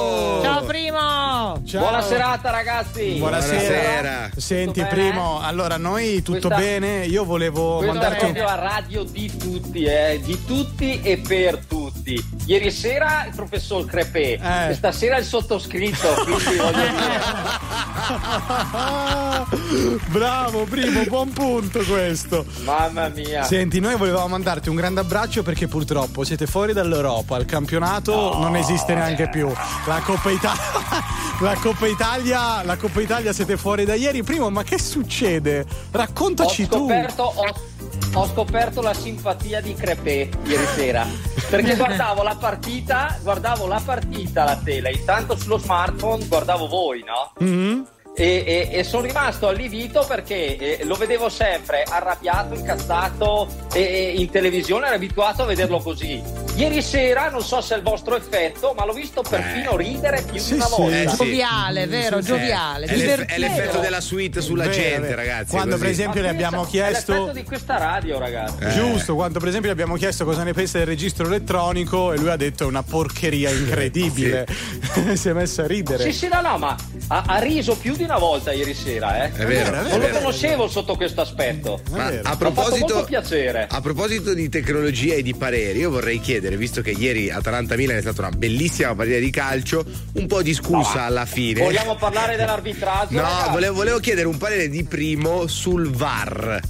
Speaker 16: Ciao.
Speaker 24: Buona serata ragazzi.
Speaker 1: Buonasera. Senti
Speaker 24: Tutto bene?
Speaker 1: Primo, allora noi tutto
Speaker 24: Questa-
Speaker 1: bene, io volevo
Speaker 24: Questo è
Speaker 1: mandarti
Speaker 24: proprio la radio di tutti, eh, di tutti e per tutti. Ieri sera il professor Crepè,
Speaker 1: Eh.
Speaker 24: e stasera il sottoscritto, quindi voglio dire.
Speaker 1: Bravo Primo, buon punto questo.
Speaker 24: Mamma mia.
Speaker 1: Senti, noi volevamo mandarti un grande abbraccio perché purtroppo siete fuori dall'Europa, il campionato non esiste neanche più. La Coppa Italia, la Coppa Italia, la Coppa Italia siete fuori da ieri. Primo, ma che succede?
Speaker 24: Ho
Speaker 1: Raccontaci tu.
Speaker 24: scoperto, ho, ho scoperto la simpatia di Crepè ieri sera. Perché guardavo la partita, guardavo la partita alla tele, intanto sullo smartphone guardavo voi, no?
Speaker 1: Mhm.
Speaker 24: E, e- e sono rimasto allibito perché eh, lo vedevo sempre arrabbiato, incazzato e, e in televisione ero abituato a vederlo così. Ieri sera, non so se è il vostro effetto, ma l'ho visto perfino ridere più
Speaker 1: Sì,
Speaker 24: di una
Speaker 1: sì.
Speaker 24: volta.
Speaker 1: Eh, sì.
Speaker 16: Gioviale, vero? Gioviale.
Speaker 2: È, è l'effetto della suite sulla
Speaker 1: Vero,
Speaker 2: gente,
Speaker 1: vero.
Speaker 2: ragazzi.
Speaker 1: Quando
Speaker 2: così.
Speaker 1: per esempio le abbiamo
Speaker 24: pensa, È
Speaker 1: chiesto
Speaker 24: l'effetto di questa radio, ragazzi.
Speaker 2: Eh.
Speaker 1: Giusto, quando per esempio gli abbiamo chiesto cosa ne pensa del registro elettronico e lui ha detto è una porcheria incredibile. si è messo a ridere.
Speaker 24: Sì, sì, no, no, ma ha, ha riso più di una volta ieri sera, eh.
Speaker 2: È vero,
Speaker 1: È
Speaker 2: è
Speaker 24: Non lo
Speaker 2: vero.
Speaker 24: conoscevo sotto questo aspetto.
Speaker 2: Ma
Speaker 1: vero.
Speaker 2: a proposito,
Speaker 24: piacere.
Speaker 2: a proposito di tecnologia e di pareri, io vorrei chiedere, visto che ieri Atalanta-Milan è stata una bellissima partita di calcio, un po' discussa alla fine.
Speaker 24: Vogliamo parlare dell'arbitraggio?
Speaker 2: No, volevo, volevo chiedere un parere di primo sul VAR.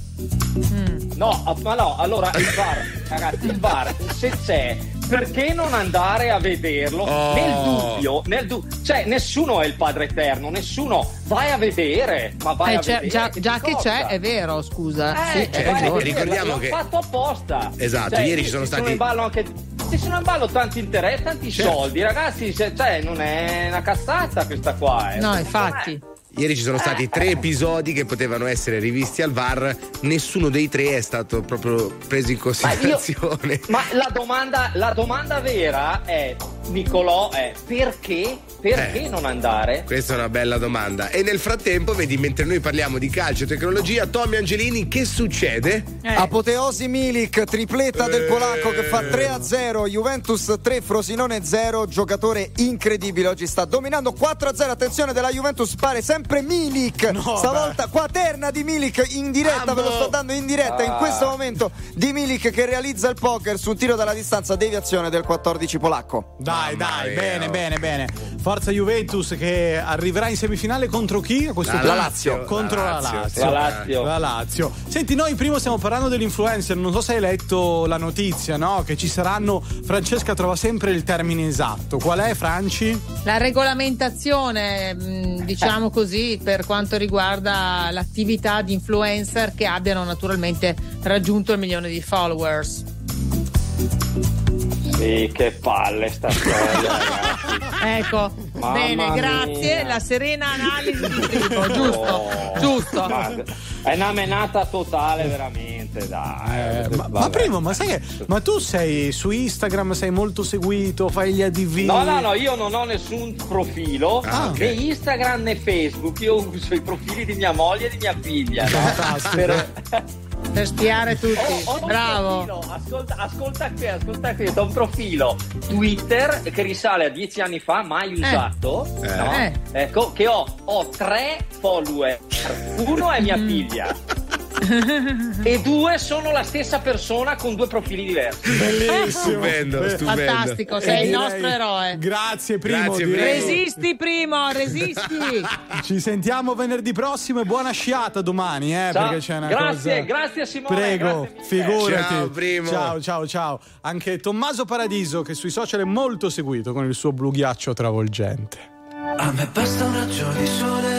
Speaker 24: No, ah, ma no, allora il VAR, ragazzi, il VAR, se c'è, perché non andare a vederlo?
Speaker 2: Oh.
Speaker 24: Nel dubbio, nel du- cioè nessuno è il padre eterno, nessuno, vai a vedere, ma vai
Speaker 16: Eh,
Speaker 24: a vedere.
Speaker 16: già,
Speaker 24: che
Speaker 16: già che c'è, è vero, scusa.
Speaker 24: Eh,
Speaker 16: sì, ragione.
Speaker 24: vedere,
Speaker 2: ricordiamo che-
Speaker 24: fatto apposta.
Speaker 2: Esatto,
Speaker 24: Cioè,
Speaker 2: ieri ci sono
Speaker 24: ci
Speaker 2: stati-
Speaker 24: in ballo anche ci sono in ballo tanti interessi, tanti
Speaker 2: Certo.
Speaker 24: soldi, ragazzi, cioè non è una cazzata questa qua, eh.
Speaker 16: No, infatti.
Speaker 2: Ieri ci sono stati tre episodi che potevano essere rivisti al VAR, nessuno dei tre è stato proprio preso in considerazione.
Speaker 24: Ma la domanda, la domanda vera è, Nicolò, è perché, perché
Speaker 2: Eh.
Speaker 24: non andare?
Speaker 2: Questa è una bella domanda. E nel frattempo, vedi, mentre noi parliamo di calcio e tecnologia, Tommy Angelini, che succede?
Speaker 16: Eh.
Speaker 4: Apoteosi Milik, tripletta del polacco che fa 3-0, Juventus 3, Frosinone 0, giocatore incredibile, oggi sta dominando 4-0, attenzione della Juventus, pare sempre Milik, stavolta quaterna di Milik in diretta, ve lo sto dando in diretta in
Speaker 24: Ah.
Speaker 4: questo momento di Milik che realizza il poker su un tiro dalla distanza, deviazione del 14 polacco.
Speaker 1: Dai, dai,
Speaker 2: mia.
Speaker 1: bene, bene, bene. Forza Juventus che arriverà in semifinale contro chi? A questo
Speaker 2: La
Speaker 1: punto?
Speaker 2: Lazio.
Speaker 1: Contro la
Speaker 2: La Lazio,
Speaker 1: Lazio.
Speaker 24: La Lazio.
Speaker 1: La Lazio. Senti, noi prima stiamo parlando dell'influencer, non so se hai letto la notizia, no? Che ci saranno. Francesca trova sempre il termine esatto. Qual è, Franci?
Speaker 16: La regolamentazione, mh, diciamo così, per quanto riguarda l'attività di influencer che abbiano naturalmente raggiunto il milione di followers.
Speaker 24: Sì, che palle sta storia.
Speaker 16: Ecco,
Speaker 24: Mamma
Speaker 16: bene, grazie.
Speaker 24: mia.
Speaker 16: La serena analisi di primo, giusto,
Speaker 24: Oh,
Speaker 16: giusto.
Speaker 24: guarda, È una menata totale, veramente, dai.
Speaker 1: Eh, ma, ma primo, ma sai che. Ma tu sei su Instagram, sei molto seguito, fai gli ADV.
Speaker 24: No, no, no, io non ho nessun profilo,
Speaker 1: Ah,
Speaker 24: né Instagram né Facebook, io uso i profili di mia moglie e di mia figlia. no?
Speaker 1: Fantastico.
Speaker 24: Per-
Speaker 16: Per spiare tutti.
Speaker 24: Ho- ho un
Speaker 16: Bravo.
Speaker 24: ascolta, ascolta qui, ascolta qui, ho un profilo Twitter che risale a dieci anni fa, mai usato,
Speaker 2: Eh.
Speaker 24: no?
Speaker 16: Eh.
Speaker 24: ecco, che ho, ho tre follower, uno è mia
Speaker 16: Mm.
Speaker 24: figlia e due sono la stessa persona con due profili diversi.
Speaker 1: Bellissimo.
Speaker 2: Stupendo, stupendo.
Speaker 16: Fantastico,
Speaker 1: E
Speaker 16: sei il
Speaker 1: direi-
Speaker 16: nostro eroe.
Speaker 1: Grazie, primo.
Speaker 2: Grazie, primo.
Speaker 16: Resisti, primo, resisti.
Speaker 1: Ci sentiamo venerdì prossimo e buona sciata domani, eh,
Speaker 24: Ciao.
Speaker 1: perché c'è una
Speaker 24: Grazie,
Speaker 1: cosa.
Speaker 24: grazie Simone.
Speaker 1: Prego,
Speaker 24: grazie
Speaker 1: figurati.
Speaker 2: Ciao, primo.
Speaker 1: Ciao, ciao, ciao. Anche Tommaso Paradiso, che sui social è molto seguito con il suo blu ghiaccio travolgente.
Speaker 5: A me basta un raggio di sole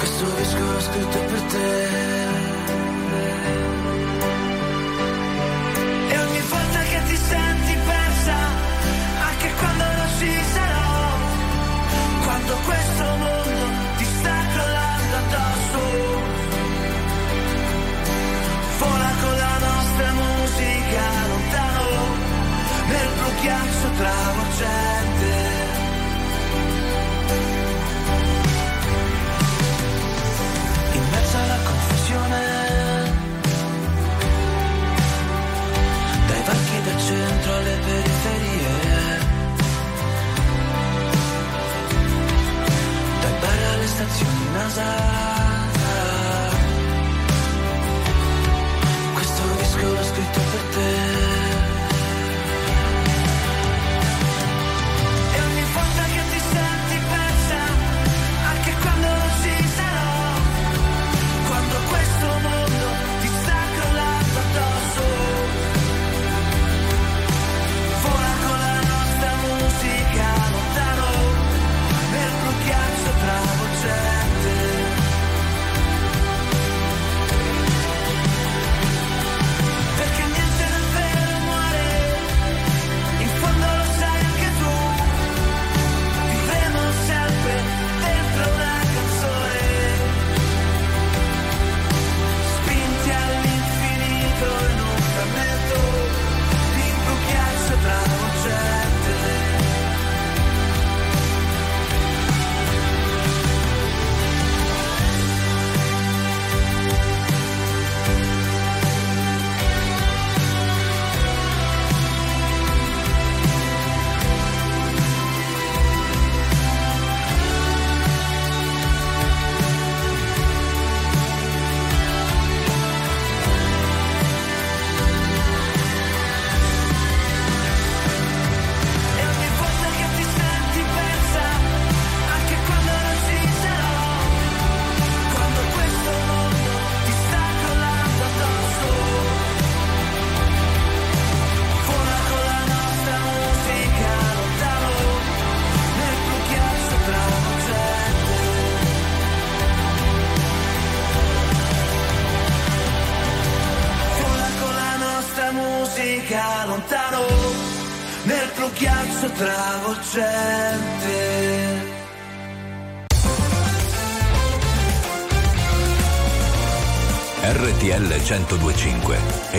Speaker 5: Questo disco l'ho scritto per te. E ogni volta che ti senti persa, anche quando non ci sarò, quando questo mondo ti sta crollando addosso, vola con la nostra musica lontano nel blu ghiaccio travo.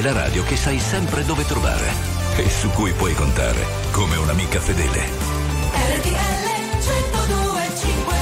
Speaker 5: la
Speaker 11: radio che sai sempre dove trovare e su cui puoi contare come un'amica fedele.
Speaker 7: RTL 102.5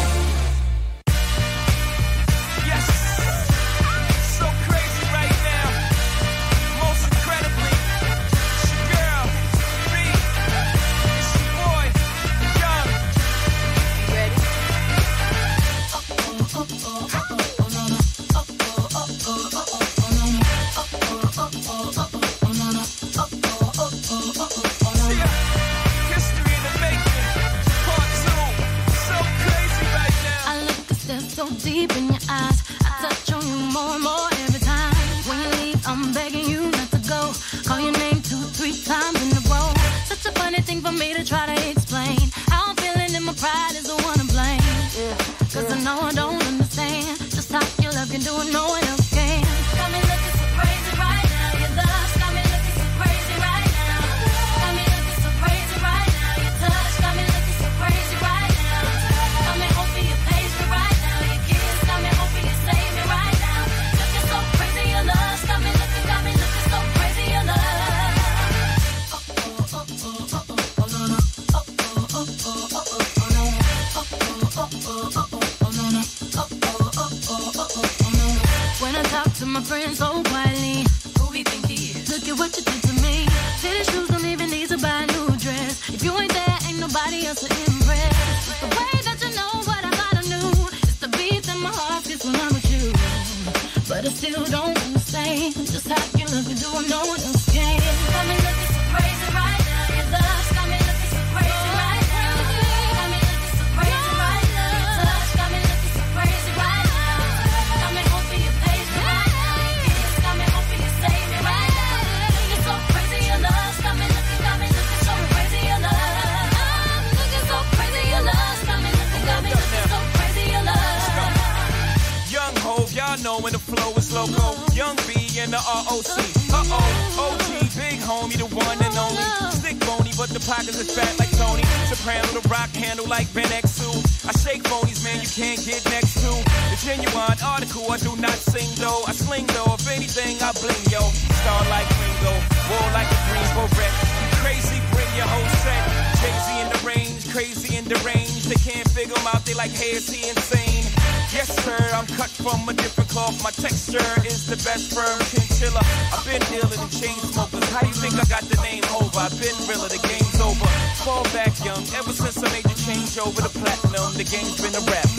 Speaker 5: the
Speaker 7: over to platinum, the game's been a rap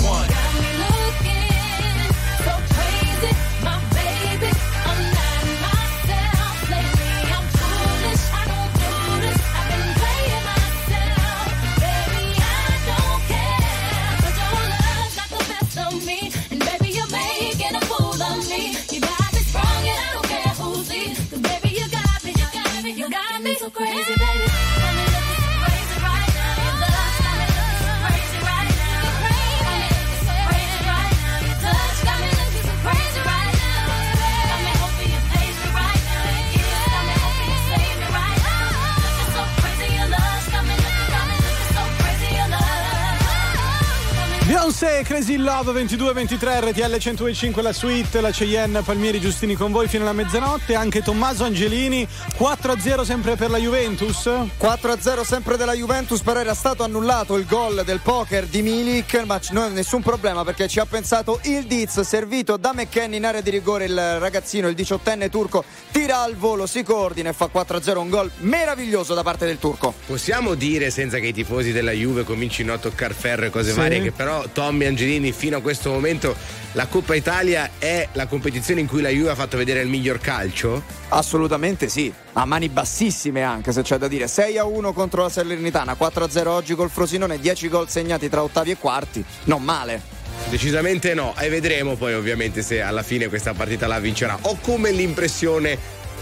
Speaker 1: Beyoncé, Crazy Love 22-23 RTL 105 la suite, la Cheyenne, Palmieri, Giustini con voi fino alla mezzanotte, anche Tommaso Angelini 4-0 sempre per la Juventus.
Speaker 4: 4-0 sempre della Juventus, però era stato annullato il gol del poker di Milik, ma c- non nessun problema perché ci ha pensato il Diz, servito da McKenny in area di rigore il ragazzino, il diciottenne turco, tira al volo, si coordina e fa 4-0, un gol meraviglioso da parte del turco.
Speaker 2: Possiamo dire, senza che i tifosi della Juve comincino a toccare ferro e cose
Speaker 4: Sì.
Speaker 2: varie, che però Tommy Angelini fino a questo momento la Coppa Italia è la competizione in cui la Juve ha fatto vedere il miglior calcio?
Speaker 4: Assolutamente sì, a mani bassissime anche se c'è da dire. 6 a 1 contro la Salernitana, 4 a 0 oggi col Frosinone, 10 gol segnati tra ottavi e quarti. Non male.
Speaker 2: Decisamente no, e vedremo poi ovviamente se alla fine questa partita la vincerà. Ho come l'impressione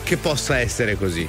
Speaker 2: che possa essere così.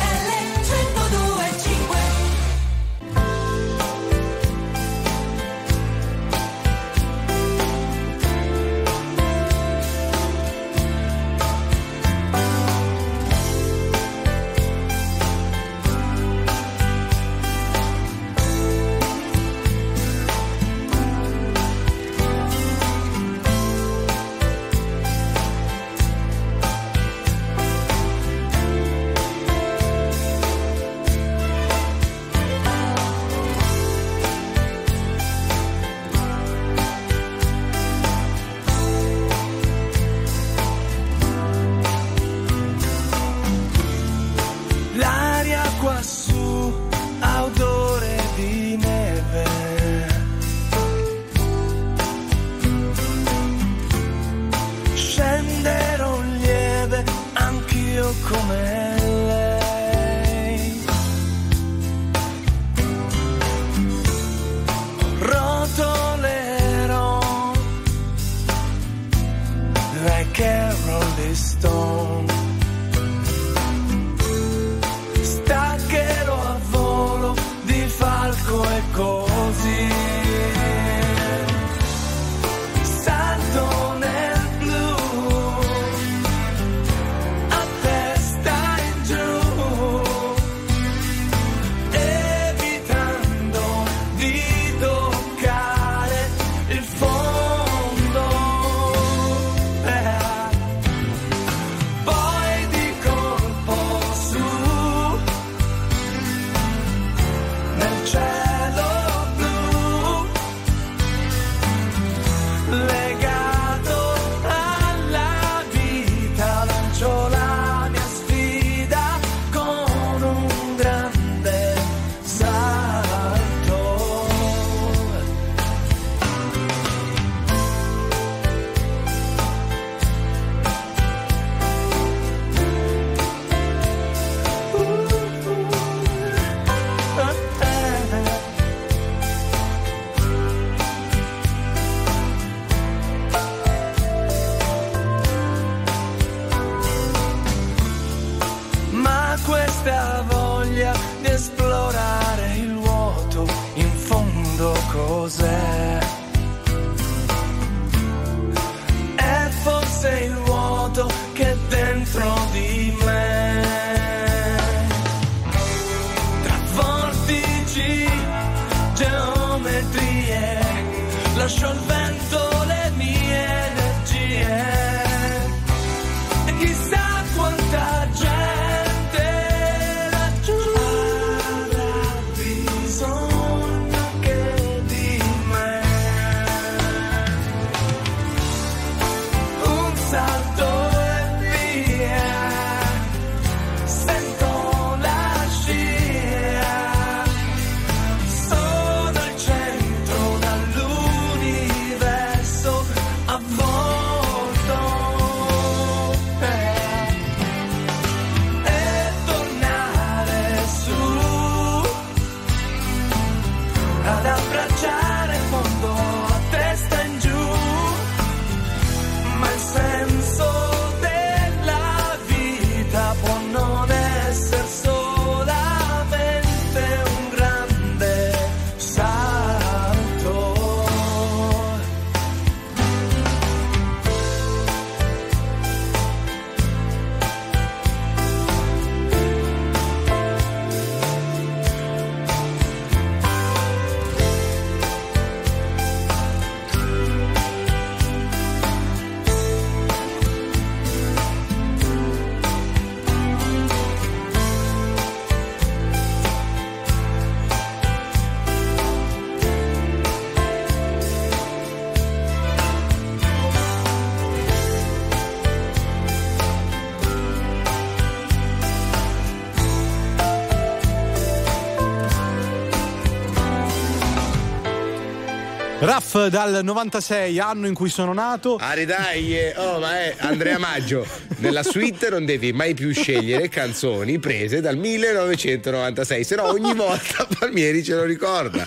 Speaker 1: Raff dal 96, anno in cui sono nato.
Speaker 2: Ari dai, eh, oh, ma è Andrea Maggio. Nella suite non devi mai più scegliere canzoni prese dal 1996, se no ogni volta Palmieri ce lo ricorda.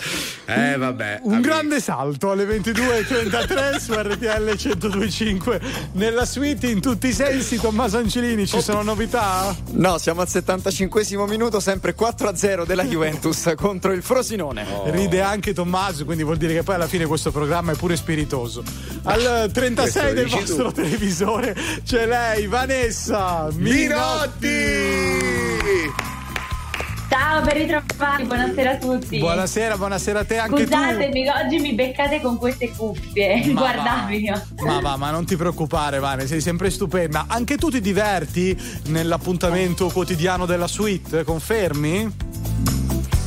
Speaker 2: Eh, vabbè.
Speaker 1: Un grande salto alle 22.33 su RTL 1025 nella suite in tutti i sensi. Tommaso Angelini, ci sono novità?
Speaker 4: No, siamo al 75 minuto, sempre 4-0 della Juventus contro il Frosinone.
Speaker 1: Ride anche Tommaso, quindi vuol dire che poi alla fine questo programma è pure spiritoso. Al 36 del vostro
Speaker 2: tu.
Speaker 1: televisore c'è lei, Vanessa Minotti.
Speaker 25: Ritrovati, buonasera a tutti.
Speaker 1: Buonasera, buonasera a te anche
Speaker 25: Scusatemi, oggi mi beccate con queste cuffie.
Speaker 1: Ma
Speaker 25: Guardatevi.
Speaker 1: tu. Ma va, ma non ti preoccupare, Vane, sei sempre stupenda. Anche tu ti diverti nell'appuntamento quotidiano della suite, confermi?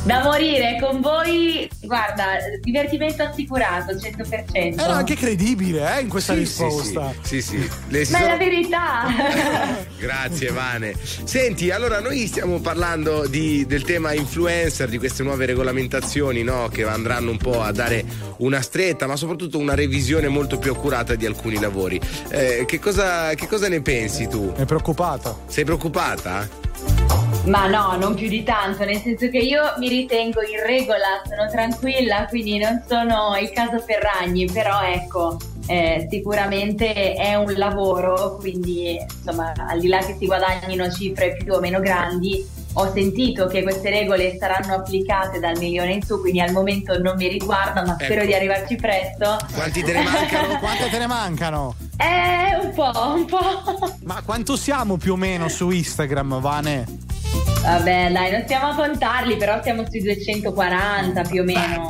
Speaker 25: Da morire con voi, guarda, divertimento assicurato, 100%.
Speaker 1: Era anche credibile, eh, in questa
Speaker 2: Sì,
Speaker 1: risposta.
Speaker 2: Sì, sì. sì. Le si
Speaker 25: Ma è
Speaker 2: sono-
Speaker 25: la verità.
Speaker 2: Grazie Vane. Senti, allora noi stiamo parlando di- del tema influencer, di queste nuove regolamentazioni no? che andranno un po' a dare una stretta, ma soprattutto una revisione molto più accurata di alcuni lavori. Eh, che, cosa, che cosa ne pensi tu?
Speaker 1: È preoccupata?
Speaker 2: Sei preoccupata?
Speaker 25: Ma no, non più di tanto, nel senso che io mi ritengo in regola, sono tranquilla, quindi non sono il caso Ferragni, però ecco, eh, sicuramente è un lavoro, quindi insomma, al di là che si guadagnino cifre più o meno grandi, ho sentito che queste regole saranno applicate dal milione in su, quindi al momento non mi riguarda, ma spero
Speaker 1: Ecco.
Speaker 25: di arrivarci presto.
Speaker 2: Quanti te ne mancano?
Speaker 1: Quante te ne mancano?
Speaker 25: Eh, un po', un po'.
Speaker 1: Ma quanto siamo più o meno su Instagram, Vane?
Speaker 25: Vabbè, dai, non stiamo a contarli, però siamo sui 240 più o meno.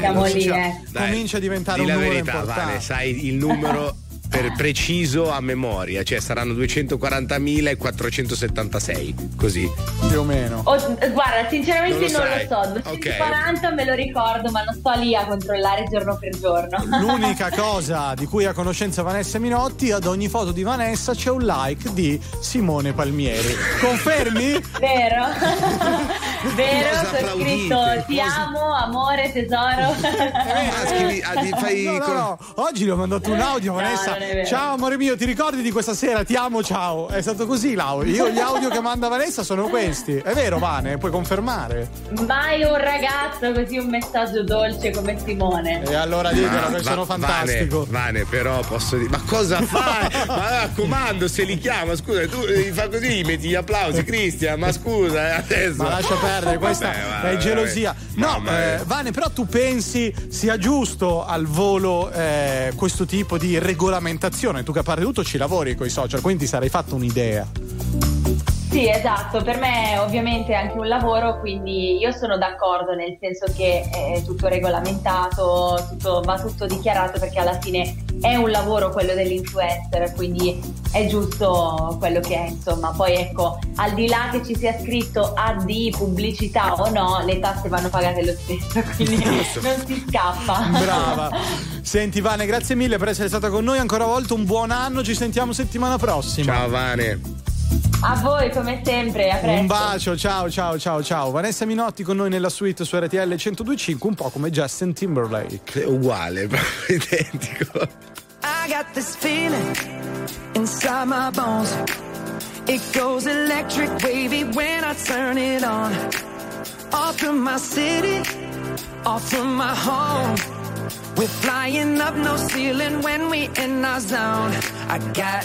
Speaker 25: siamo lì, eh.
Speaker 2: Dai,
Speaker 1: Comincia a diventare
Speaker 2: di
Speaker 1: un
Speaker 2: la
Speaker 1: numero
Speaker 2: verità,
Speaker 1: importante.
Speaker 2: Vane, sai il numero per preciso a memoria, cioè saranno 240.476, così.
Speaker 1: Più o meno.
Speaker 25: Oh, guarda, sinceramente
Speaker 2: Non
Speaker 25: non
Speaker 2: lo
Speaker 25: lo,
Speaker 2: sai.
Speaker 25: so, 240 me lo ricordo, ma non sto lì a controllare giorno per giorno.
Speaker 1: L'unica cosa di cui ha conoscenza Vanessa Minotti, ad ogni foto di Vanessa c'è un like di Simone Palmieri. Confermi?
Speaker 25: Vero? Vero,
Speaker 1: Cosa
Speaker 25: c'è scritto ti amo, amore, tesoro.
Speaker 1: no, no, no. Oggi gli ho mandato un audio,
Speaker 25: No,
Speaker 1: Vanessa.
Speaker 25: Vero.
Speaker 1: Ciao amore mio, ti ricordi di questa sera? Ti amo, ciao. È stato così l'audio. Io gli audio che manda Vanessa sono questi. È vero, Vane? Puoi confermare?
Speaker 25: Mai un ragazzo così un messaggio dolce come Simone.
Speaker 1: E allora diglielo
Speaker 2: Ma-
Speaker 1: che sono fantastico.
Speaker 2: Vane, Vane, però posso dire. Ma cosa fai? ma a comando se li chiama, scusa, tu eh, fa così, gli metti gli applausi, Cristian, ma scusa, eh, adesso.
Speaker 1: Ma lascia perdere, questa
Speaker 2: Vabbè, va,
Speaker 1: è gelosia. No, eh, Vane, però tu pensi sia giusto al volo eh, questo tipo di regolamentazione? Tu che a parte tutto ci lavori con i social, quindi ti sarai fatto un'idea.
Speaker 25: Sì, esatto, per me ovviamente è anche un lavoro, quindi io sono d'accordo nel senso che è tutto regolamentato, tutto- va tutto dichiarato perché alla fine è un lavoro quello dell'influencer, quindi è giusto quello che è, insomma. Poi ecco, al di là che ci sia scritto AD, pubblicità o no, le tasse vanno pagate lo stesso, quindi non si scappa.
Speaker 1: Brava. Senti Vane, grazie mille per essere stata con noi ancora una volta, un buon anno, ci sentiamo settimana prossima.
Speaker 2: Ciao Vane.
Speaker 25: A voi come sempre, a presto.
Speaker 1: Un bacio, ciao ciao ciao ciao. Vanessa Minotti con noi nella suite su RTL 1025, un po' come Justin Timberlake.
Speaker 2: Uguale, proprio identico.
Speaker 7: I got this feeling inside my bones. It goes electric wavy when I turn it on. Off from my city, off from my home. We're flying up no ceiling when we in our zone. I got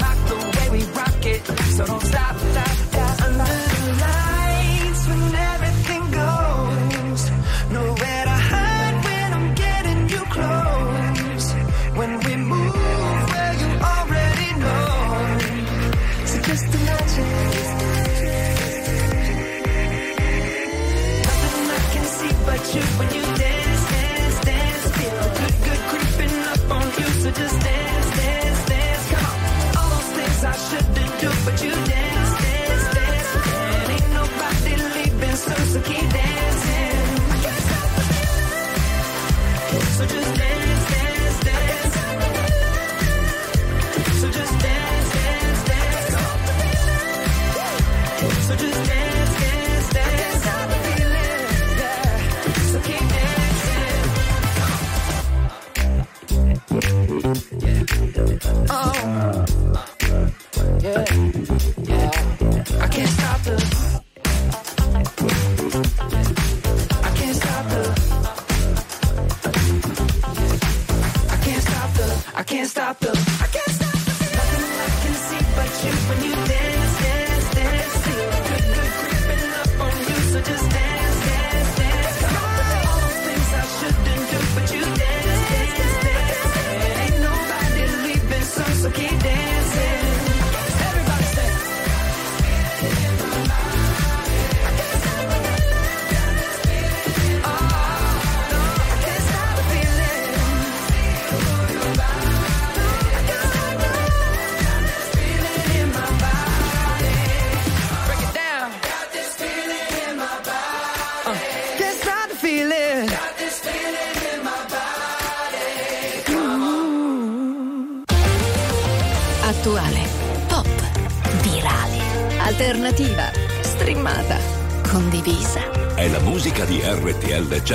Speaker 7: We rock it, so don't stop, stop, stop. Under the lights when everything goes, nowhere to hide when I'm getting you close. When we move, you already know. So just imagine. Nothing I can see but you when you dance, dance, dance. Feel the good, good creeping up on you. So just dance,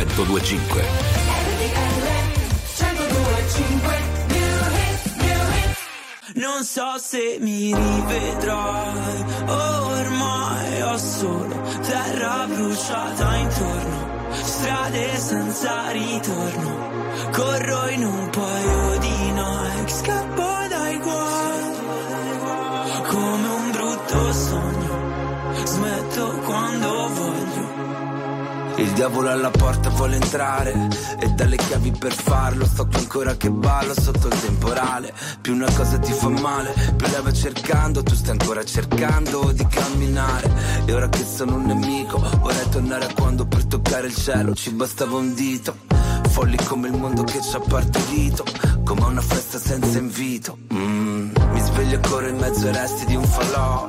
Speaker 11: 1025.
Speaker 19: Non so se mi rivedrai, ormai ho solo terra bruciata intorno, strade senza ritorno, corro in un paio
Speaker 26: diavolo alla porta vuole entrare. E dalle chiavi per farlo sto qui ancora che ballo sotto il temporale. Più una cosa ti fa male più la vai cercando tu stai ancora cercando di camminare. E ora che sono un nemico vorrei tornare a quando per toccare il cielo ci bastava un dito. Folli come il mondo che ci ha partorito come una festa senza invito. Mm, mi sveglio e corro in mezzo ai resti di un falò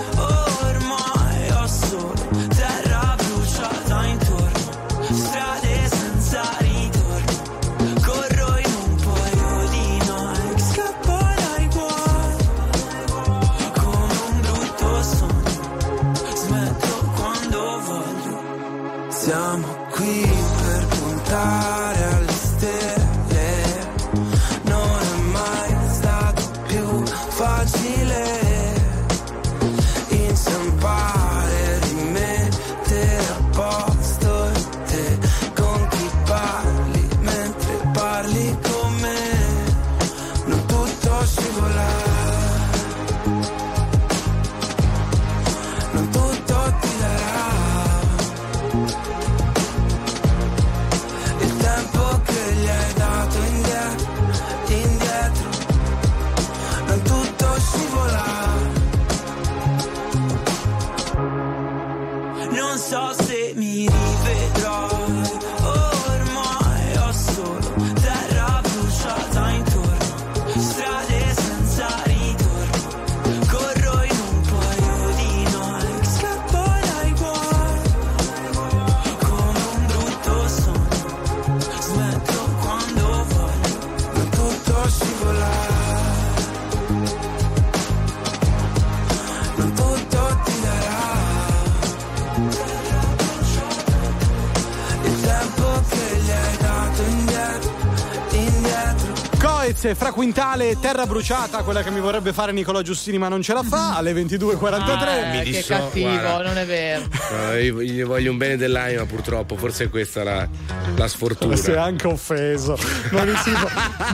Speaker 1: fra Quintale e Terra Bruciata, quella che mi vorrebbe fare Nicola Giustini ma non ce la fa, mm. alle 22.43.
Speaker 16: Ah, eh, che disso, cattivo, guarda. non è vero.
Speaker 2: Gli voglio un bene dell'anima purtroppo, forse è questa la, la sfortuna.
Speaker 1: Ma sei anche offeso. ma,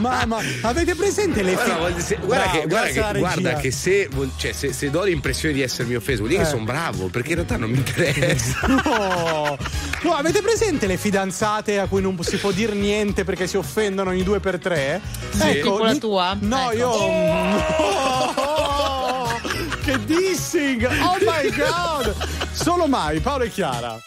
Speaker 1: Mamma, avete presente le...
Speaker 2: Guarda, guarda,
Speaker 1: no,
Speaker 2: che, guarda, che, guarda che se, cioè, se, se, do l'impressione di essermi offeso vuol dire
Speaker 1: eh.
Speaker 2: che sono bravo, perché in realtà non mi interessa.
Speaker 1: No. no, avete presente le fidanzate a cui non si può dire niente perché si offendono ogni due per tre?
Speaker 16: Sì. Tipo la
Speaker 1: di-
Speaker 16: tua?
Speaker 1: No,
Speaker 16: Ecco.
Speaker 1: io. No! Che dissing! Oh my god! Solo mai, Paolo e Chiara.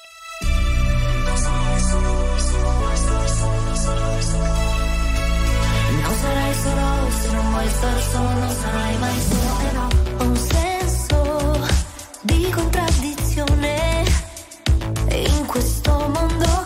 Speaker 7: Non sarai solo se non vuoi stare solo, non sarai mai solo. E no, ho un senso di contraddizione in questo mondo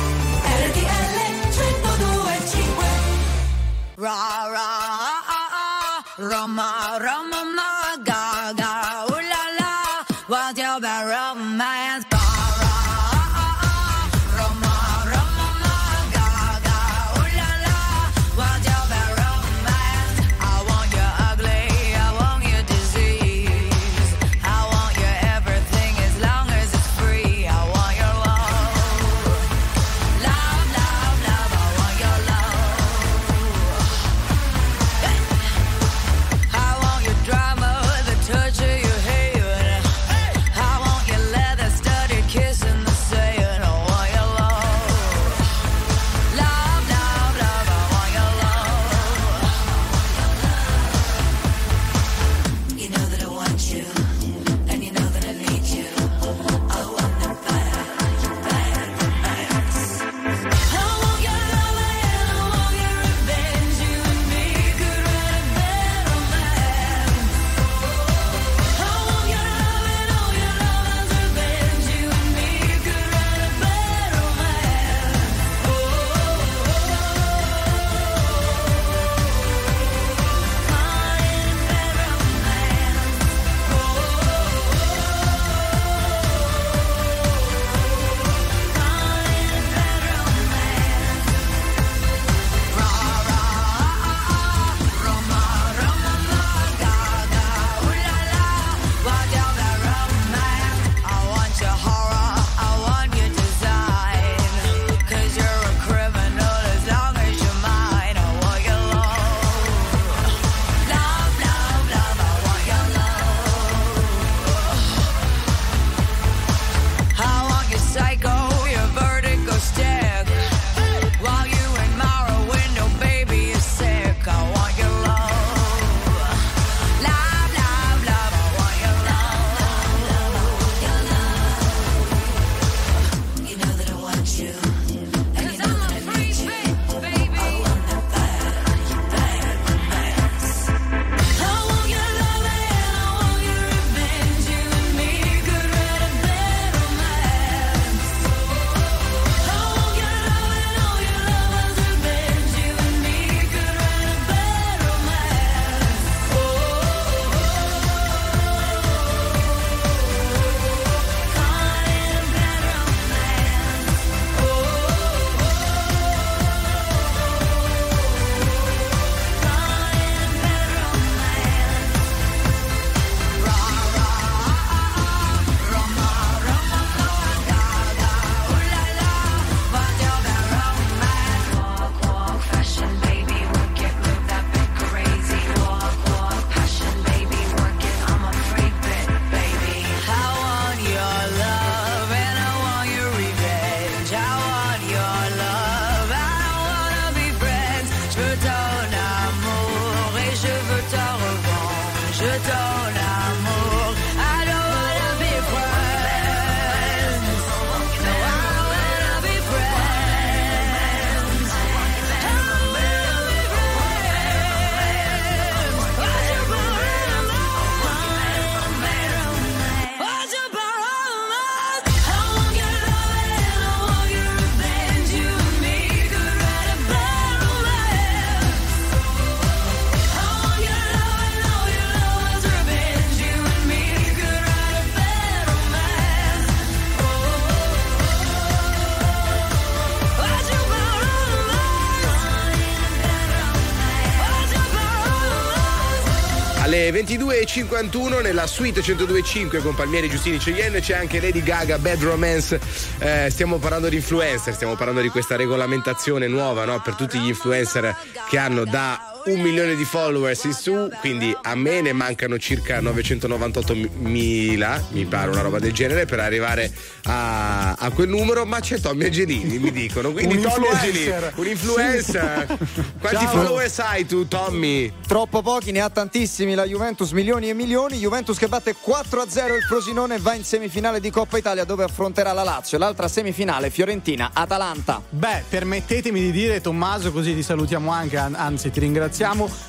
Speaker 2: 22.51 nella suite 102.5 con Palmieri Giustini Cheyenne c'è anche Lady Gaga, Bad Romance. Eh, stiamo parlando di influencer, stiamo parlando di questa regolamentazione nuova no? per tutti gli influencer che hanno da un milione di followers in su, quindi a me ne mancano circa 998 mila, mi pare una roba del genere, per arrivare a, a quel numero, ma c'è Tommy Angelini, mi dicono. Quindi
Speaker 4: Un
Speaker 2: Tommy
Speaker 4: influencer.
Speaker 2: Angelini, un influencer. Quanti
Speaker 4: Ciao.
Speaker 2: followers hai tu, Tommy?
Speaker 4: Troppo pochi, ne ha tantissimi la Juventus, milioni e milioni. Juventus che batte 4-0 il Frosinone va in semifinale di Coppa Italia dove affronterà la Lazio. L'altra semifinale Fiorentina-Atalanta.
Speaker 1: Beh, permettetemi di dire, Tommaso, così ti salutiamo anche, an- anzi ti ringraziamo.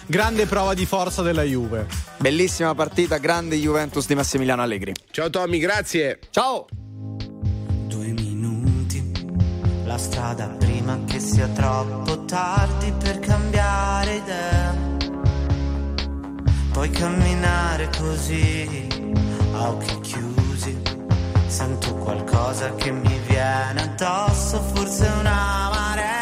Speaker 1: Grande prova di forza della Juve.
Speaker 4: Bellissima partita, grande Juventus di Massimiliano Allegri.
Speaker 2: Ciao Tommy, grazie.
Speaker 4: Ciao.
Speaker 27: La strada prima che sia troppo tardi per cambiare idea. Puoi camminare così, a occhi chiusi. Sento qualcosa che mi viene addosso, forse una marea.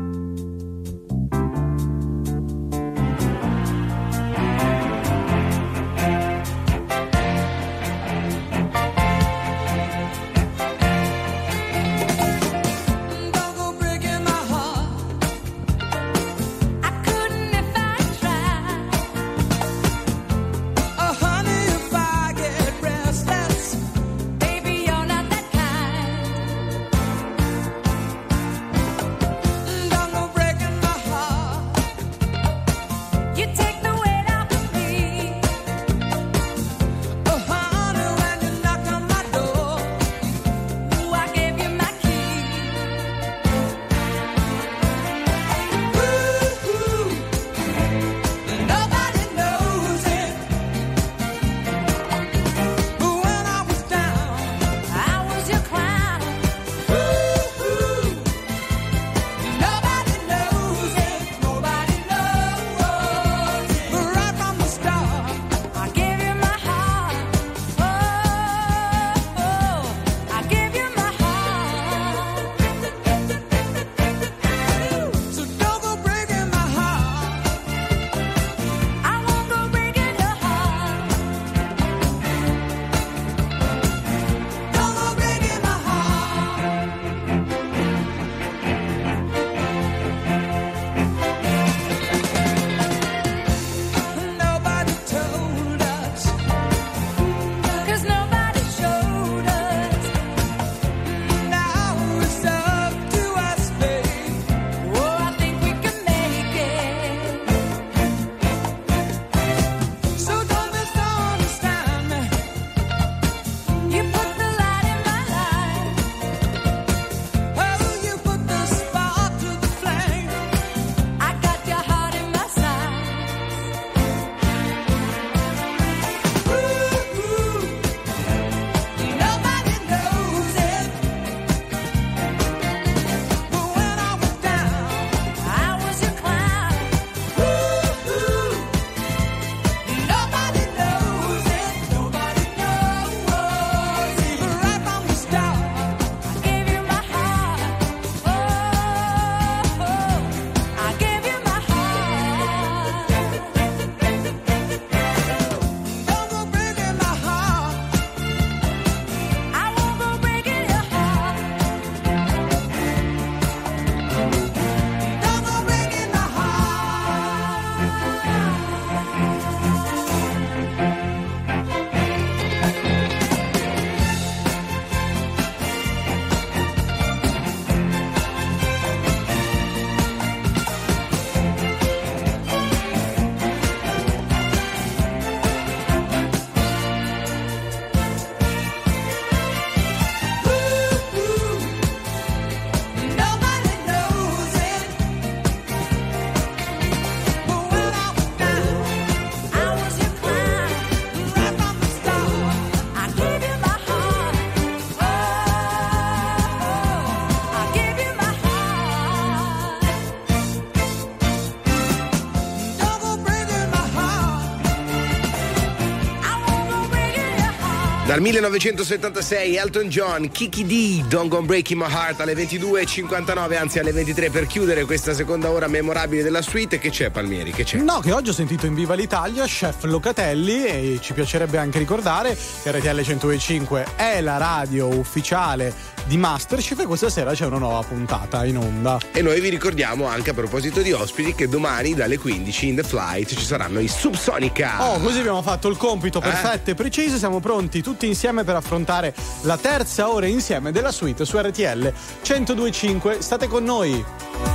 Speaker 2: Dal 1976 Elton John, Kiki D, Don't Go Breaking My Heart alle 22.59, anzi alle 23 per chiudere questa seconda ora memorabile della suite. Che c'è Palmieri? Che c'è?
Speaker 1: No, che oggi ho sentito in Viva l'Italia Chef Locatelli e ci piacerebbe anche ricordare che RTL 105 è la radio ufficiale di Masterchef e questa sera c'è una nuova puntata in onda.
Speaker 2: E noi vi ricordiamo anche a proposito di ospiti che domani dalle 15 in The Flight ci saranno i Subsonica.
Speaker 1: Oh, così abbiamo fatto il compito
Speaker 2: Eh?
Speaker 1: perfetto e preciso, siamo pronti tutti insieme per affrontare la terza ora insieme della suite su RTL 1025. State con noi.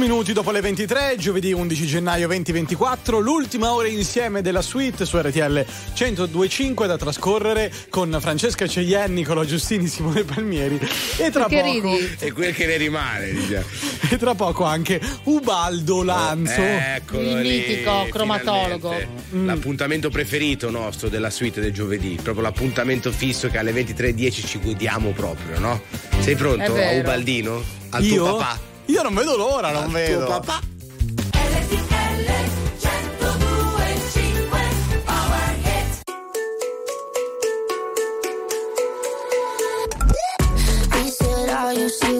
Speaker 1: minuti dopo le 23, giovedì 11 gennaio 2024, l'ultima ora insieme della suite su RTL 1025 da trascorrere con Francesca Cegliani, Nicola Giustini, Simone Palmieri e tra
Speaker 16: Perché
Speaker 1: poco
Speaker 16: ridi?
Speaker 2: e quel che ne rimane, diciamo.
Speaker 1: E tra poco anche Ubaldo oh, Lanzo, oh,
Speaker 2: eccolo
Speaker 16: il
Speaker 2: lì,
Speaker 16: mitico cromatologo.
Speaker 1: Mm.
Speaker 2: L'appuntamento preferito nostro della suite del giovedì, proprio l'appuntamento fisso che alle 23:10 ci godiamo proprio, no? Sei pronto, Ubaldino? Al
Speaker 1: Io?
Speaker 2: tuo papà?
Speaker 1: Io non vedo l'ora, non
Speaker 2: ah,
Speaker 1: vedo.
Speaker 2: papà.
Speaker 6: you see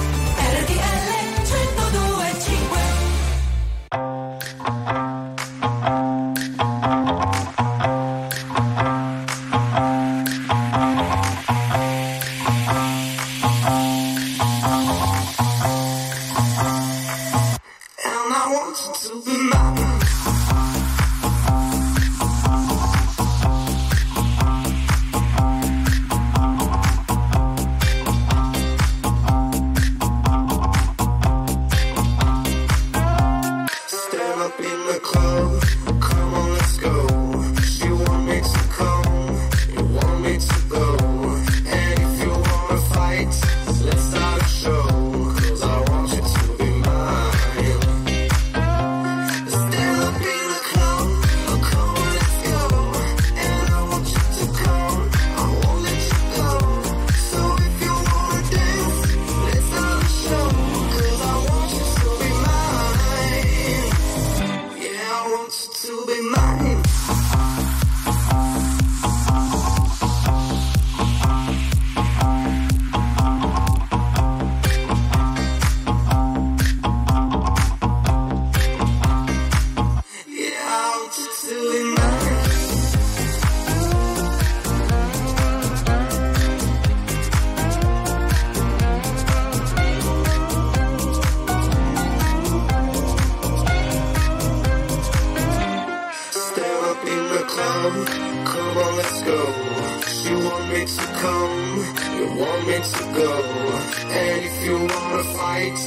Speaker 28: And if you wanna fight,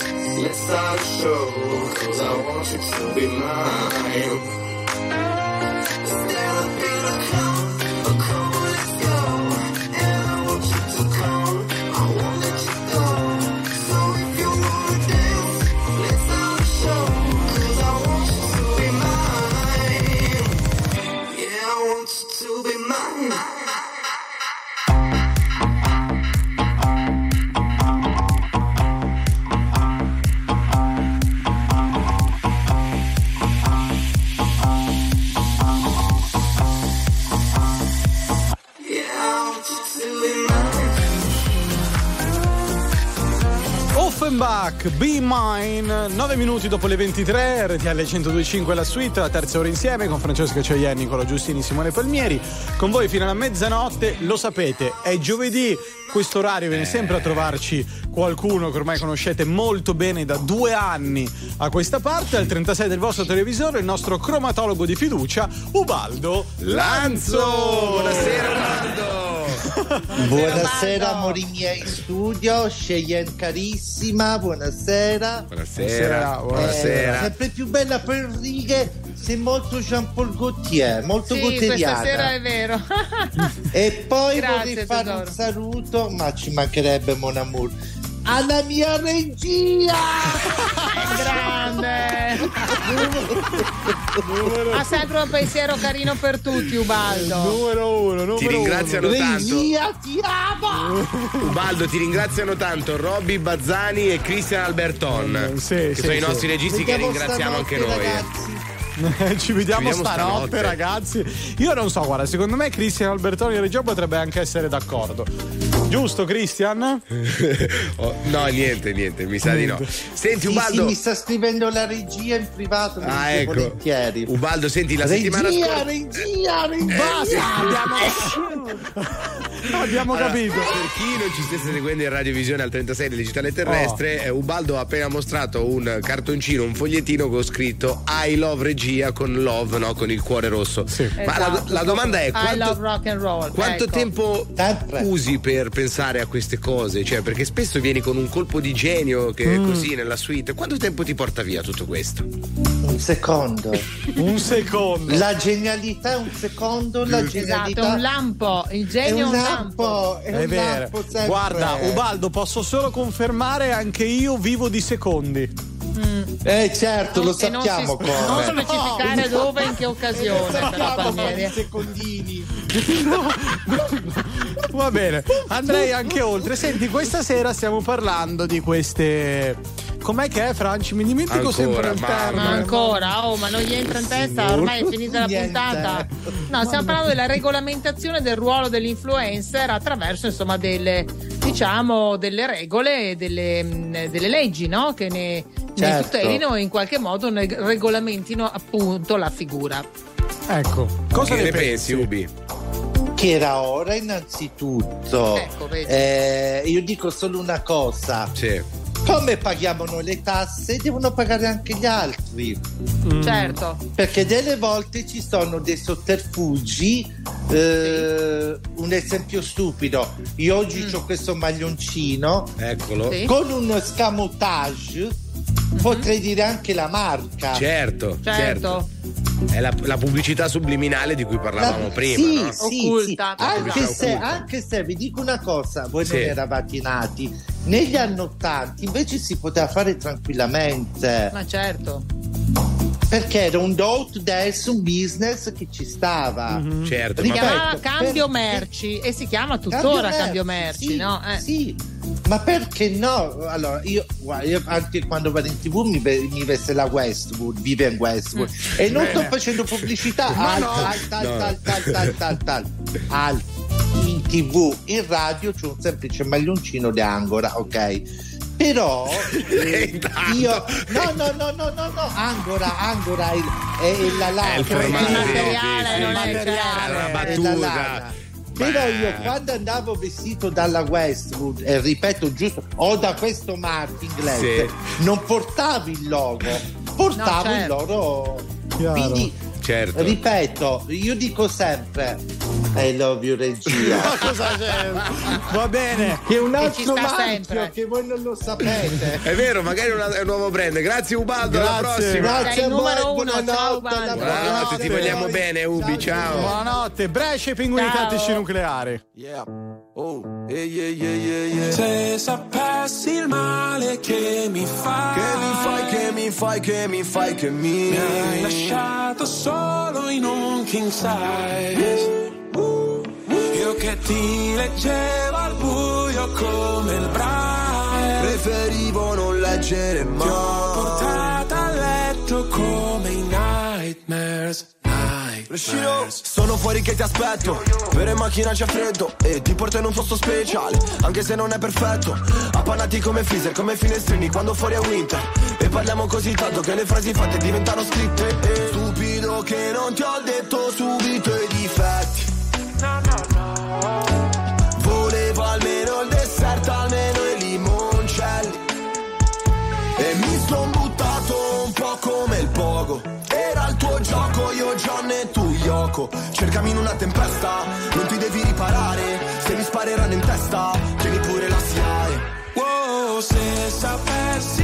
Speaker 28: let's start a show. Cause I want you to be mine. Mine,
Speaker 1: 9 minuti dopo le 23, RTL 1025 la suite, la terza ora insieme con Francesca Cioienni, Nicola Giustini, Simone Palmieri. Con voi fino alla mezzanotte, lo sapete, è giovedì, questo orario viene sempre a trovarci qualcuno che ormai conoscete molto bene da due anni a questa parte, al 36 del vostro televisore, il nostro cromatologo di fiducia, Ubaldo Lanzo.
Speaker 2: Buonasera Ubaldo.
Speaker 29: Buonasera amori miei in studio, Cheyenne carissima, buonasera.
Speaker 2: Buonasera, buonasera.
Speaker 29: Eh, sempre più bella per righe, sei molto Jean Paul Gaultier, molto
Speaker 16: Sì, questa
Speaker 29: gotteriana.
Speaker 16: sera è vero.
Speaker 29: E poi
Speaker 16: Grazie,
Speaker 29: vorrei fare
Speaker 16: tesoro.
Speaker 29: un saluto, ma ci mancherebbe Mon Amour, alla mia regia!
Speaker 16: Grande! Ha sempre un pensiero carino per tutti, Ubaldo.
Speaker 1: Numero uno,
Speaker 2: Ti ringraziano tanto.
Speaker 29: Regia, ti amo!
Speaker 2: Ubaldo, ti ringraziano tanto Robby Bazzani e Christian Alberton, che
Speaker 1: sì,
Speaker 2: sono i
Speaker 1: sì.
Speaker 2: nostri registi che
Speaker 29: Vediamo
Speaker 2: ringraziamo anche noi.
Speaker 29: ragazzi.
Speaker 1: Ci vediamo,
Speaker 2: Ci vediamo
Speaker 1: stanotte,
Speaker 2: stanotte.
Speaker 1: ragazzi. Io non so, guarda, secondo me Cristian Albertoni e Reggio potrebbe anche essere d'accordo. Giusto, Cristian?
Speaker 2: Oh, no, niente, niente, mi sa di no. Senti,
Speaker 29: Sì,
Speaker 2: Ubaldo.
Speaker 29: sì, mi sta scrivendo la regia in privato, mi
Speaker 2: Ah, ecco.
Speaker 29: volentieri.
Speaker 2: Ubaldo, senti, la
Speaker 29: regia,
Speaker 2: settimana scorsa.
Speaker 29: regia, regia!
Speaker 1: Basta, abbiamo, abbiamo
Speaker 2: Allora,
Speaker 1: capito.
Speaker 2: Per chi non ci stesse seguendo in radiovisione al 36 del digitale terrestre,
Speaker 1: Oh.
Speaker 2: eh, Ubaldo ha appena mostrato un cartoncino, un fogliettino con scritto I love regia con love, no? Con il cuore rosso. Ma la,
Speaker 16: Esatto.
Speaker 2: la domanda è
Speaker 16: I
Speaker 2: quanto,
Speaker 16: love rock and roll.
Speaker 2: quanto
Speaker 16: ecco.
Speaker 2: tempo usi per pensare a queste cose? Cioè, perché spesso vieni con un colpo di genio che è
Speaker 29: Mm.
Speaker 2: così nella suite. Quanto tempo ti porta via tutto questo?
Speaker 29: Un secondo.
Speaker 1: un secondo.
Speaker 29: La genialità è un secondo, la
Speaker 16: Esatto,
Speaker 29: genialità
Speaker 16: è un lampo. Il genio
Speaker 29: È
Speaker 16: è
Speaker 29: un
Speaker 16: un
Speaker 29: lampo,
Speaker 16: lampo.
Speaker 29: è
Speaker 1: È
Speaker 29: un
Speaker 1: vero.
Speaker 29: lampo.
Speaker 1: Guarda, Ubaldo, posso solo confermare anche io vivo di secondi.
Speaker 29: Eh certo, lo
Speaker 16: E non si-
Speaker 29: sappiamo
Speaker 16: Non
Speaker 29: come.
Speaker 16: specificare dove e in che occasione. però, Palmieri.
Speaker 29: secondini.
Speaker 1: Va bene, andrei anche oltre. Senti, questa sera stiamo parlando di queste. Com'è che è, Franci? Mi dimentico
Speaker 2: Ancora,
Speaker 1: sempre il termine.
Speaker 16: Ma ancora, oh, ma non gli entra in testa, ormai è finita la
Speaker 29: Niente.
Speaker 16: puntata. No, stiamo parlando della regolamentazione del ruolo dell'influencer attraverso, insomma, delle diciamo delle regole e delle, delle leggi, no? Che ne, ne
Speaker 29: Certo.
Speaker 16: tutelino e in qualche modo ne regolamentino appunto la figura.
Speaker 1: Ecco, cosa
Speaker 2: che
Speaker 1: ne
Speaker 2: ne pensi, Ubi?
Speaker 29: Che era ora innanzitutto.
Speaker 16: Ecco, vedi.
Speaker 29: Eh, io dico solo una cosa.
Speaker 2: Sì.
Speaker 29: Come paghiamo noi le tasse, devono pagare anche gli altri.
Speaker 16: Certo.
Speaker 29: Perché delle volte ci sono dei sotterfugi. eh, un esempio stupido: io oggi ho questo maglioncino
Speaker 2: Eccolo.
Speaker 16: Sì.
Speaker 29: con un scamotage. Potrei dire anche la marca.
Speaker 2: Certo, certo.
Speaker 16: Certo.
Speaker 2: È la, la pubblicità subliminale di cui parlavamo
Speaker 29: La-
Speaker 2: prima,
Speaker 29: sì,
Speaker 2: no?
Speaker 29: sì,
Speaker 16: Occulta.
Speaker 29: sì. Anche, se, anche se vi dico una cosa, voi
Speaker 2: Sì.
Speaker 29: non eravate nati. Negli anni Ottanta invece si poteva fare tranquillamente
Speaker 16: Ma certo.
Speaker 29: perché era un do to dance, un business che ci stava.
Speaker 2: Certo,
Speaker 16: Si
Speaker 2: ma
Speaker 29: Ripeto,
Speaker 16: chiamava cambio
Speaker 29: per-
Speaker 16: merci e si chiama tuttora cambio merci,
Speaker 29: sì,
Speaker 16: no? Eh.
Speaker 29: Sì, ma perché no? Allora, io, guarda, io anche quando vado in tv mi, mi veste la Westwood, vive in Westwood. E non sto facendo pubblicità. Alta, alta, alta, alta, alta, alta, alta. Alta. In tv, in radio c'è un semplice maglioncino di Angora, ok? Però eh, io no no no no no no Angora Angora è, il- è, è la lana
Speaker 2: È il formato,
Speaker 16: Il materiale
Speaker 2: sì, sì,
Speaker 16: non
Speaker 2: sì.
Speaker 16: è
Speaker 2: È
Speaker 16: certo.
Speaker 2: una
Speaker 29: è la lana. Però io quando andavo vestito dalla Westwood, e ripeto giusto, o da questo marchio inglese, non portavo il logo, portavo
Speaker 16: No,
Speaker 29: il
Speaker 16: certo.
Speaker 29: loro.
Speaker 1: Chiaro.
Speaker 29: Quindi,
Speaker 2: Certo.
Speaker 29: ripeto, io dico sempre, I love you regia.
Speaker 1: Ma cosa c'è? Va bene.
Speaker 29: che è un altro marchio
Speaker 16: sempre.
Speaker 29: che voi non lo sapete.
Speaker 2: È vero, magari è una- è un nuovo brand. Grazie Ubaldo, alla
Speaker 1: Grazie.
Speaker 2: prossima.
Speaker 29: Grazie a voi, buonanotte,
Speaker 16: ciao,
Speaker 29: alla
Speaker 2: Buonanotte, ti vogliamo bene, Ubi, ciao.
Speaker 1: Buonanotte, Brescia e pinguini
Speaker 16: Ciao.
Speaker 1: tattici nucleari.
Speaker 26: Yeah. Oh, yeah, yeah, yeah, yeah, yeah.
Speaker 19: Se sapessi il male che mi fai,
Speaker 26: Che mi fai, che mi fai, che mi fai, che mi
Speaker 19: mi hai lasciato solo in un king size. Io che ti leggevo al buio come il braille.
Speaker 26: Preferivo non leggere
Speaker 19: Ti ho
Speaker 26: mai.
Speaker 19: portata a letto come i nightmares.
Speaker 30: Sono fuori che ti aspetto Vero in macchina c'è freddo E ti porto in un posto speciale Anche se non è perfetto Appannati come freezer, come finestrini Quando fuori è winter E parliamo così tanto che le frasi fatte diventano scritte e Stupido che non ti ho detto subito i difetti. Volevo almeno il dessert, almeno i limoncelli. E mi son buttato un po' come il pogo. Era il tuo gioco, io John e tu Yoko. Cercami in una tempesta, non ti devi riparare. Se mi spareranno in testa, tieni pure la SIAE
Speaker 31: Wow, se sapessi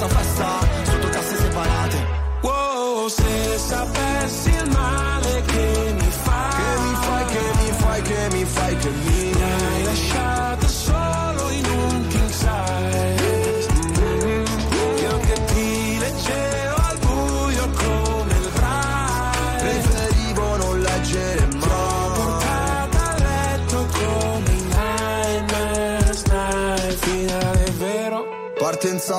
Speaker 30: Andiamo alla stessa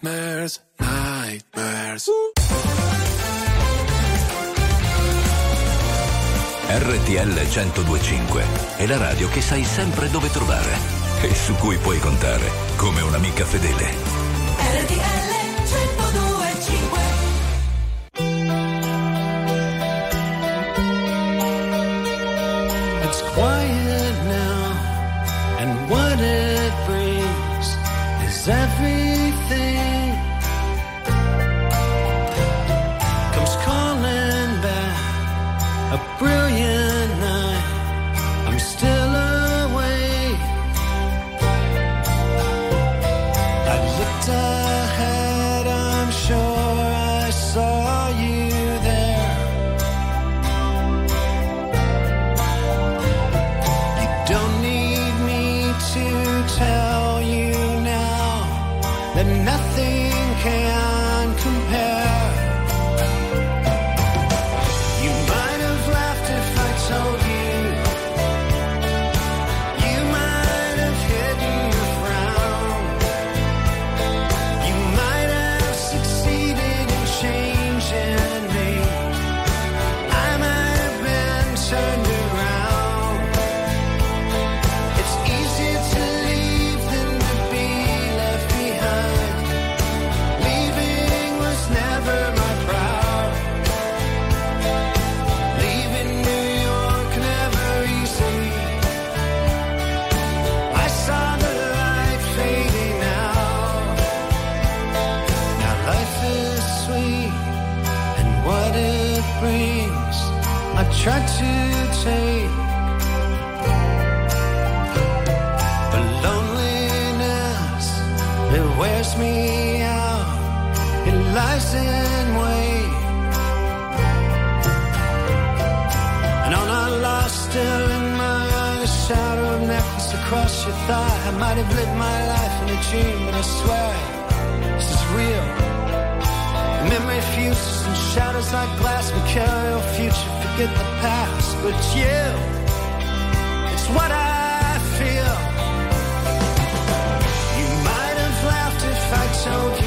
Speaker 31: nightmares, nightmares
Speaker 11: RTL 1025 è la radio che sai sempre dove trovare e su cui puoi contare come un'amica fedele.
Speaker 7: RTL 1025
Speaker 32: It's quiet now, and what it brings is everything Brilliant Try to take. But loneliness, it wears me out. It lies in wait. And on our lost still in my shadow.
Speaker 33: Of necklace across your thigh. I might have lived my life in a dream, but I swear this is real. Memory fuses and shadows like glass. We carry our future, forget past. But you, it's what I feel. You might have laughed if I told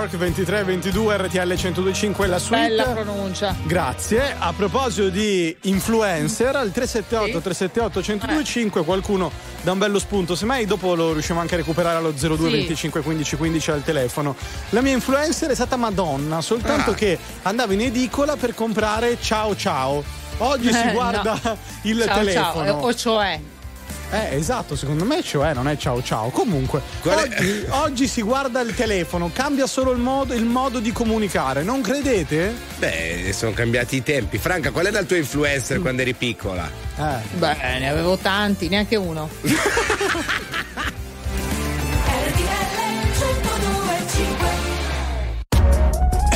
Speaker 33: York
Speaker 1: 2322 RTL 1025 la suite.
Speaker 16: Bella pronuncia.
Speaker 1: Grazie. A proposito di influencer, al 378 378 1025 qualcuno dà un bello spunto. Semmai dopo lo riusciamo anche a recuperare allo 02
Speaker 16: Sì.
Speaker 1: 25 15 15 al telefono. La mia influencer è stata Madonna, soltanto
Speaker 16: Ah.
Speaker 1: che andava in edicola per comprare ciao ciao. Oggi si
Speaker 16: Eh,
Speaker 1: guarda
Speaker 16: no.
Speaker 1: il
Speaker 16: Ciao,
Speaker 1: telefono.
Speaker 16: ciao. O cioè.
Speaker 1: Eh, esatto, secondo me cioè non è ciao ciao. Comunque, oggi, oggi si guarda il telefono, cambia solo il modo, il modo di comunicare, non credete?
Speaker 2: Beh, sono cambiati i tempi. Franca, qual era il tuo influencer quando eri piccola?
Speaker 1: Eh.
Speaker 16: Beh, ne avevo tanti, neanche uno.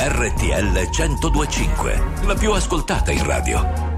Speaker 34: RTL 1025, la più ascoltata in radio.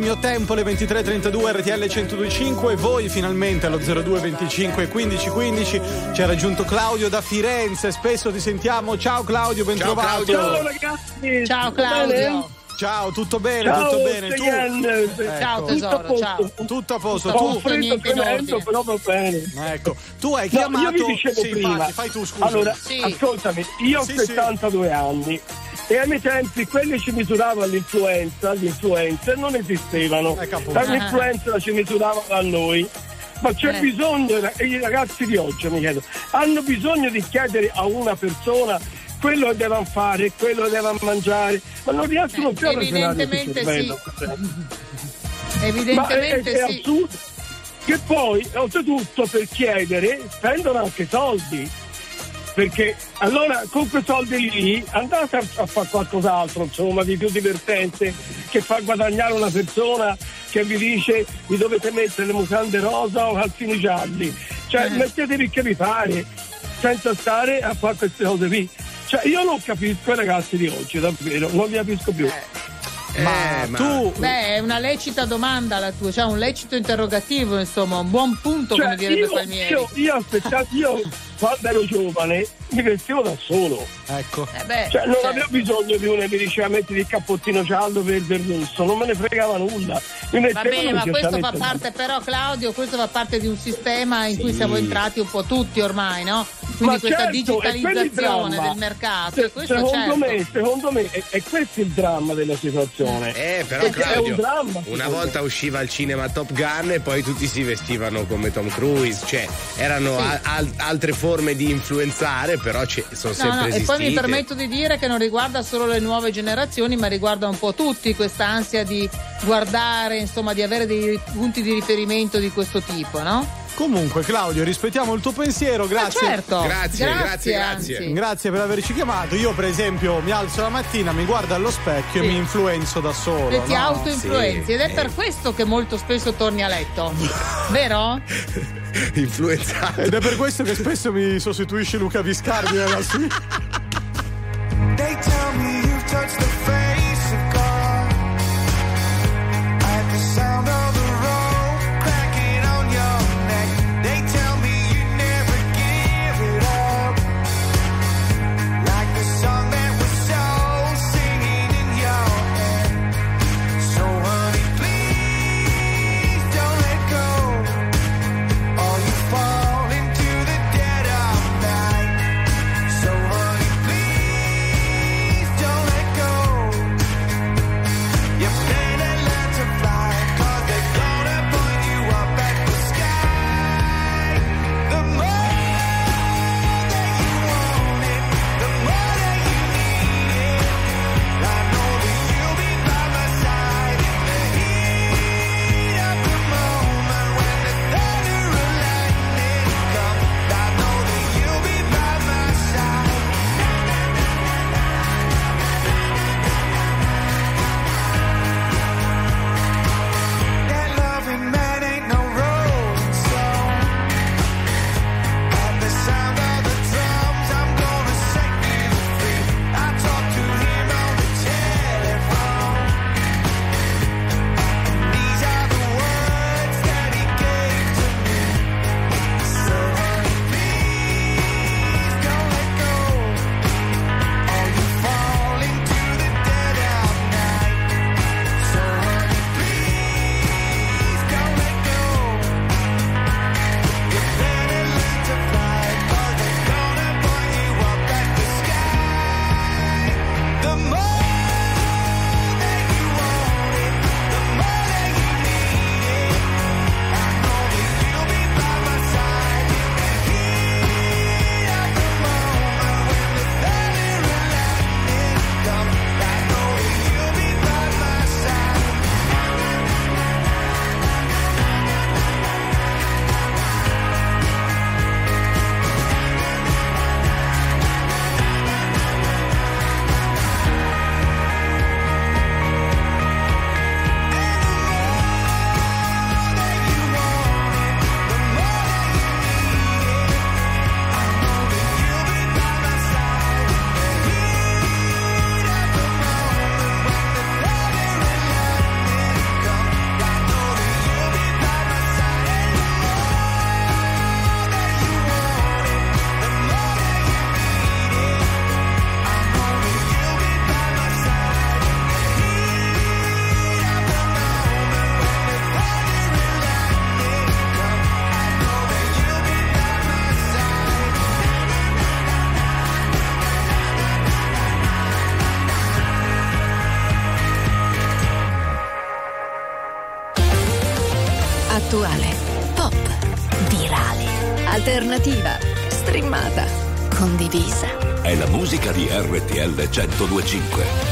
Speaker 35: Il mio tempo,
Speaker 1: le 23.32 RTL 1025. Voi finalmente allo 0225 1515 ci ha raggiunto Claudio da Firenze. Spesso ti sentiamo. Ciao Claudio, ben
Speaker 2: Ciao,
Speaker 1: trovato.
Speaker 2: Claudio.
Speaker 36: Ciao ragazzi!
Speaker 16: Ciao
Speaker 36: tutto
Speaker 16: Claudio.
Speaker 36: bene?
Speaker 1: Ciao, tutto bene,
Speaker 36: Ciao,
Speaker 1: tutto bene. Tu?
Speaker 36: Cheyenne.
Speaker 16: Ciao
Speaker 1: Ecco.
Speaker 16: tesoro,
Speaker 36: Tutto a
Speaker 16: ciao.
Speaker 36: posto.
Speaker 1: Tutto a posto.
Speaker 36: Un
Speaker 1: Tu,
Speaker 36: freddo
Speaker 16: niente
Speaker 36: tremendo, però va bene.
Speaker 1: ecco, tu hai
Speaker 36: No,
Speaker 1: chiamato.
Speaker 36: io vi dicevo
Speaker 1: sì,
Speaker 36: prima.
Speaker 1: infatti, fai tu, scusa.
Speaker 36: Allora,
Speaker 16: Sì.
Speaker 36: ascoltami, io ho
Speaker 1: Sì, sì.
Speaker 36: 72 anni e ai miei tempi quelli ci misuravano l'influenza, gli influencer non esistevano.
Speaker 1: Appunto.
Speaker 36: L'influenza ci misuravano a noi. Ma c'è
Speaker 16: Eh.
Speaker 36: bisogno, e i ragazzi di oggi mi chiedo, hanno bisogno di chiedere a una persona quello che devono fare, quello che devono mangiare, ma non riescono
Speaker 16: Eh,
Speaker 36: più a ragionare sul
Speaker 16: evidentemente
Speaker 36: cervello. Ma è-
Speaker 16: Evidentemente
Speaker 36: è,
Speaker 16: sì.
Speaker 36: assurdo. Che poi, oltretutto, per chiedere spendono anche soldi. Perché allora con quei soldi lì andate a, a fare qualcos'altro, insomma, di più divertente, che fa guadagnare una persona che vi dice vi dovete mettere le mutande rosa o calzini gialli. Cioè,
Speaker 16: Eh.
Speaker 36: mettetevi che vi pare, senza stare a fare queste cose qui. Cioè, io non capisco i ragazzi di oggi, davvero, non li capisco più.
Speaker 1: ma,
Speaker 2: Eh, ma-
Speaker 1: tu.
Speaker 16: Beh, è una lecita domanda la tua, cioè un lecito interrogativo, insomma, un buon punto,
Speaker 36: Cioè,
Speaker 16: come direbbe
Speaker 36: io,
Speaker 16: Palmieri.
Speaker 36: io, io, aspetta- io quando ero giovane mi vestivo da solo.
Speaker 1: Ecco.
Speaker 16: Eh beh,
Speaker 36: Cioè, non
Speaker 16: certo.
Speaker 36: avevo bisogno di uno che mi diceva metti il cappottino giallo, verde e rosso, non me ne fregava nulla. Mi
Speaker 16: Va bene, ma
Speaker 36: il
Speaker 16: questo fa parte però, Claudio, questo fa parte di un sistema in cui siamo entrati un po' tutti ormai, no? Quindi
Speaker 36: Ma
Speaker 16: questa
Speaker 36: certo, il
Speaker 16: digitalizzazione del mercato.
Speaker 36: Se-
Speaker 16: e
Speaker 36: secondo,
Speaker 16: certo.
Speaker 36: me, secondo me è, è questo il dramma della situazione.
Speaker 2: Eh, però
Speaker 36: Perché è
Speaker 2: Claudio,
Speaker 36: un dramma.
Speaker 2: una volta usciva al cinema Top Gun e poi tutti si vestivano come Tom Cruise, cioè erano
Speaker 16: Sì.
Speaker 2: a- al- altre forme di influenzare, però ci- sono
Speaker 16: No,
Speaker 2: sempre
Speaker 16: no, e
Speaker 2: esistite.
Speaker 16: poi mi permetto di dire che non riguarda solo le nuove generazioni, ma riguarda un po' tutti questa ansia di guardare, insomma, di avere dei punti di riferimento di questo tipo, no?
Speaker 1: Comunque, Claudio, rispettiamo il tuo pensiero. Grazie.
Speaker 16: Ma certo.
Speaker 2: Grazie, grazie,
Speaker 16: anzi.
Speaker 2: grazie.
Speaker 1: Grazie per averci chiamato. Io, per esempio, mi alzo la mattina, mi guardo allo specchio
Speaker 16: Sì.
Speaker 1: e mi influenzo da solo.
Speaker 16: E ti
Speaker 1: no?
Speaker 16: autoinfluenzi
Speaker 2: Sì.
Speaker 16: ed è per questo che molto spesso torni a letto, vero?
Speaker 2: Influenzato.
Speaker 1: Ed è per questo che spesso mi sostituisce Luca Viscardi nella suite.
Speaker 27: They tell me you've touched the face
Speaker 14: RTL 1025.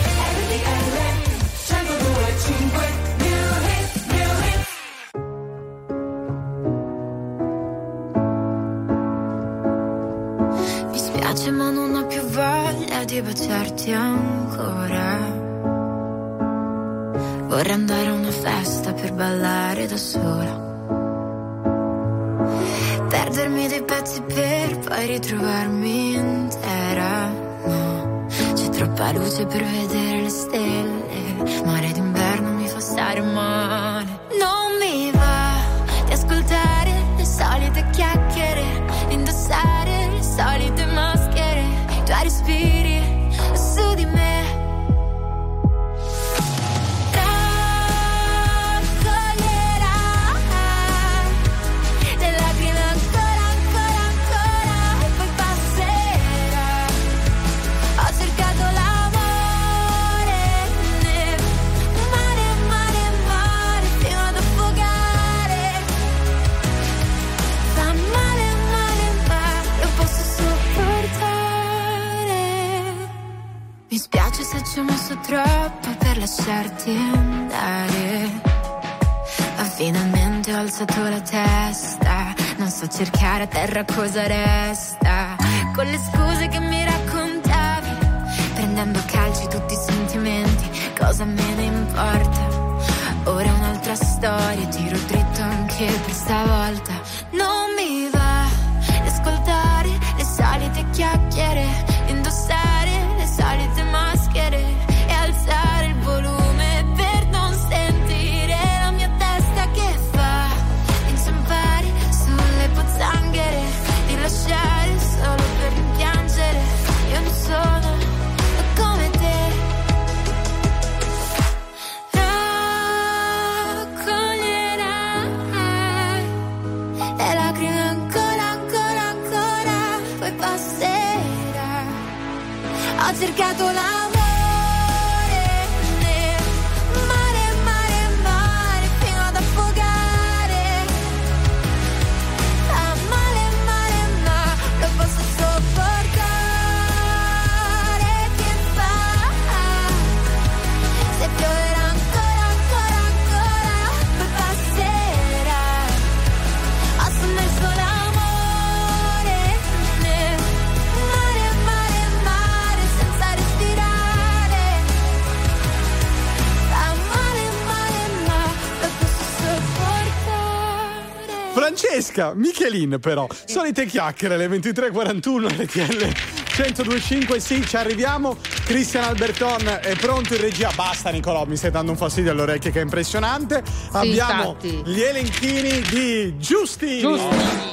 Speaker 1: Francesca, Michelin però, solite chiacchiere alle 23.41 RTL 1025, sì, ci arriviamo. Cristian Alberton è pronto in regia. Basta Nicolò, mi stai dando un fastidio alle orecchie che è impressionante. Abbiamo
Speaker 2: infatti.
Speaker 1: gli elenchini di Giustini.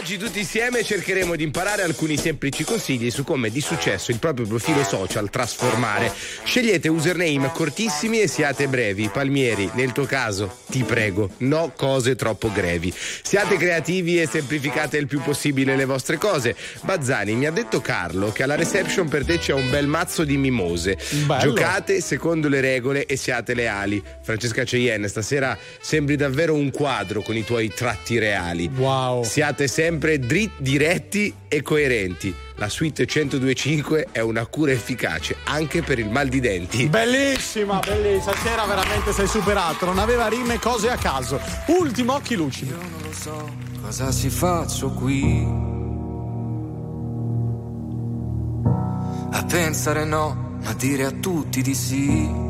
Speaker 2: Oggi tutti insieme cercheremo di imparare alcuni semplici consigli su come di successo il proprio profilo social trasformare. Scegliete username cortissimi e siate brevi. Palmieri, nel tuo caso, ti prego, no cose troppo grevi. Siate creativi e semplificate il più possibile le vostre cose. Bazzani, mi ha detto Carlo che alla reception per te c'è un bel mazzo di mimose.
Speaker 1: Bello.
Speaker 2: Giocate secondo le regole e siate leali. Francesca Cheyenne, stasera sembri davvero un quadro con i tuoi tratti reali.
Speaker 1: Wow.
Speaker 2: Siate sempre dritti, diretti e coerenti. La suite 1025 è una cura efficace anche per il mal di denti.
Speaker 1: Bellissima, bellissima. Stasera veramente sei superato. Non aveva rime cose a caso. Ultimo occhi lucidi.
Speaker 37: non lo so cosa si faccio qui. A pensare no, ma dire a tutti di sì.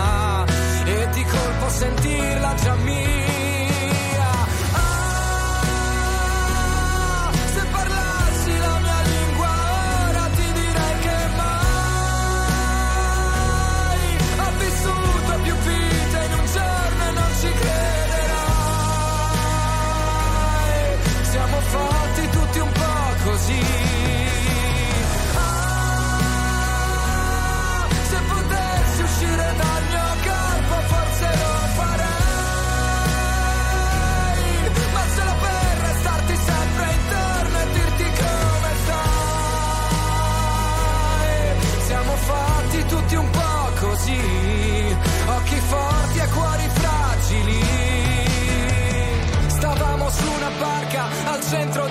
Speaker 37: sentirla già mia centro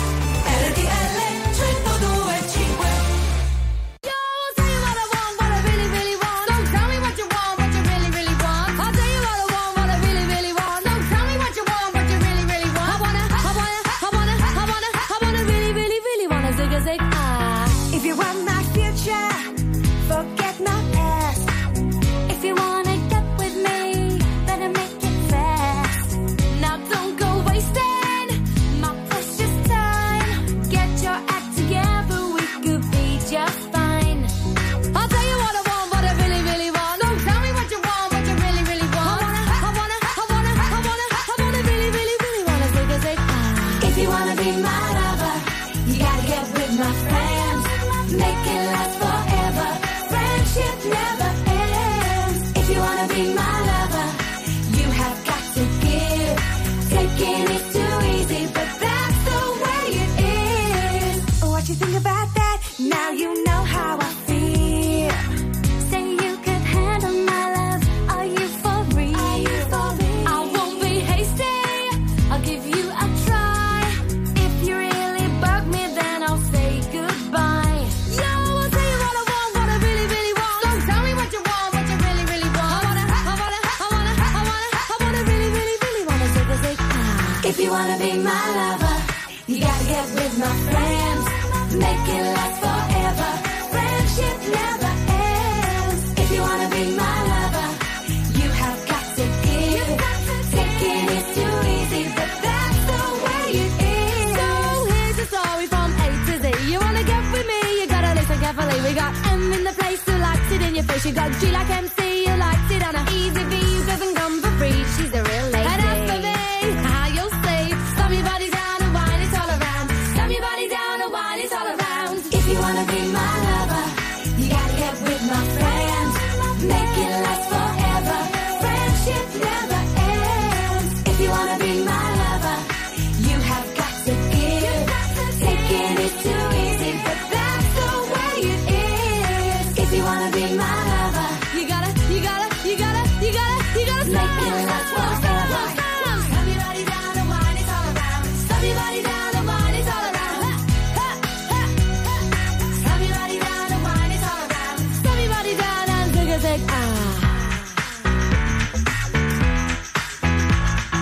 Speaker 14: carefully. We got M in the place who likes it in your face. You got G like MC who likes it on a easy V. You doesn't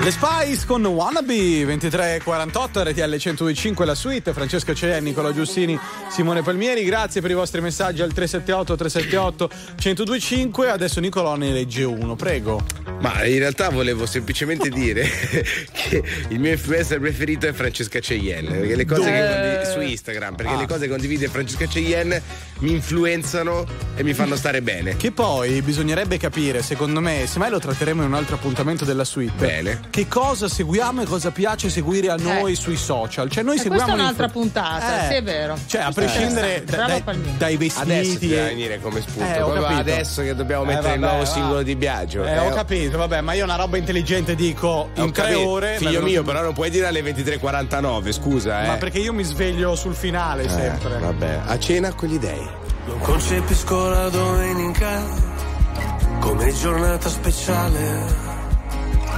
Speaker 1: Le Spice con Wannabe 2348 RTL 1025 la suite Francesca Cea, Nicola Giustini, Simone Palmieri grazie per i vostri messaggi al 378 378 1025 adesso Nicolò ne legge uno prego
Speaker 2: Ma in realtà volevo semplicemente dire che il mio influencer preferito è Francesca Cheyenne. Perché le cose che condiv- su Instagram, perché
Speaker 1: Ah.
Speaker 2: le cose che condivide Francesca Cheyenne mi influenzano e mi fanno stare bene.
Speaker 1: Che poi bisognerebbe capire, secondo me, semmai lo tratteremo in un altro appuntamento della suite.
Speaker 2: Bene.
Speaker 1: Che cosa seguiamo e cosa piace seguire a noi sui social. Cioè, noi
Speaker 16: Eh,
Speaker 1: seguiamo.
Speaker 16: questa è un'altra puntata,
Speaker 1: Eh,
Speaker 16: sì, è vero.
Speaker 1: Cioè, a prescindere da- dai, dai vestiti.
Speaker 2: Adesso ti deve
Speaker 1: e-
Speaker 2: venire come spunto.
Speaker 1: Eh,
Speaker 2: adesso che dobbiamo
Speaker 1: Eh,
Speaker 2: mettere il
Speaker 1: vabbè,
Speaker 2: nuovo
Speaker 1: va.
Speaker 2: singolo di Biagio.
Speaker 1: Eh, ho capito, vabbè, ma io una roba intelligente dico in
Speaker 2: Ho
Speaker 1: tre
Speaker 2: capito.
Speaker 1: ore.
Speaker 2: Figlio mio, però non puoi dire alle 23.49, scusa, eh.
Speaker 1: Ma perché io mi sveglio sul finale
Speaker 2: Eh,
Speaker 1: sempre.
Speaker 2: vabbè, a cena con gli dei.
Speaker 15: Non concepisco la domenica come giornata speciale.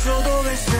Speaker 15: adesso dove sei? Cosa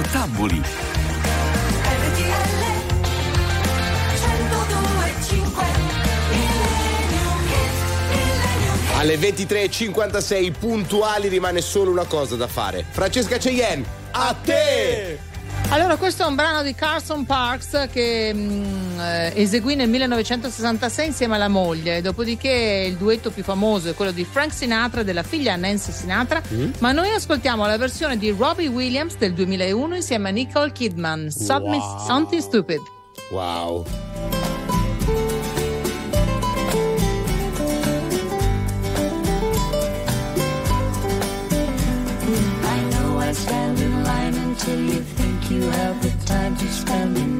Speaker 11: nottambuli.
Speaker 2: Alle 23.56 puntuali rimane solo una cosa da fare. Francesca Cheyenne, a te!
Speaker 16: Allora, questo è un brano di Carson Parks che mm, eh, eseguì nel 1966 insieme alla moglie. Dopodiché il duetto più famoso è quello di Frank Sinatra e della figlia Nancy Sinatra.
Speaker 2: Mm.
Speaker 16: Ma noi ascoltiamo la versione di Robbie Williams del 2001 insieme a Nicole Kidman. Submi-
Speaker 2: Wow.
Speaker 16: Something Stupid.
Speaker 2: Wow.
Speaker 14: I know I stand in line until you think you have the time to spend an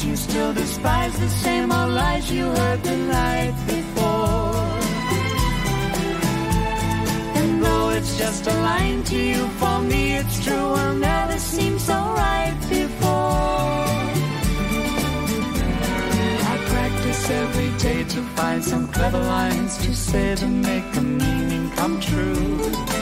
Speaker 14: your you still despise the same old lies you heard the night before. And though it's just a line to you, for me it's true, will never seem so right before. I practice every day to find some clever lines to say to make a meaning come true.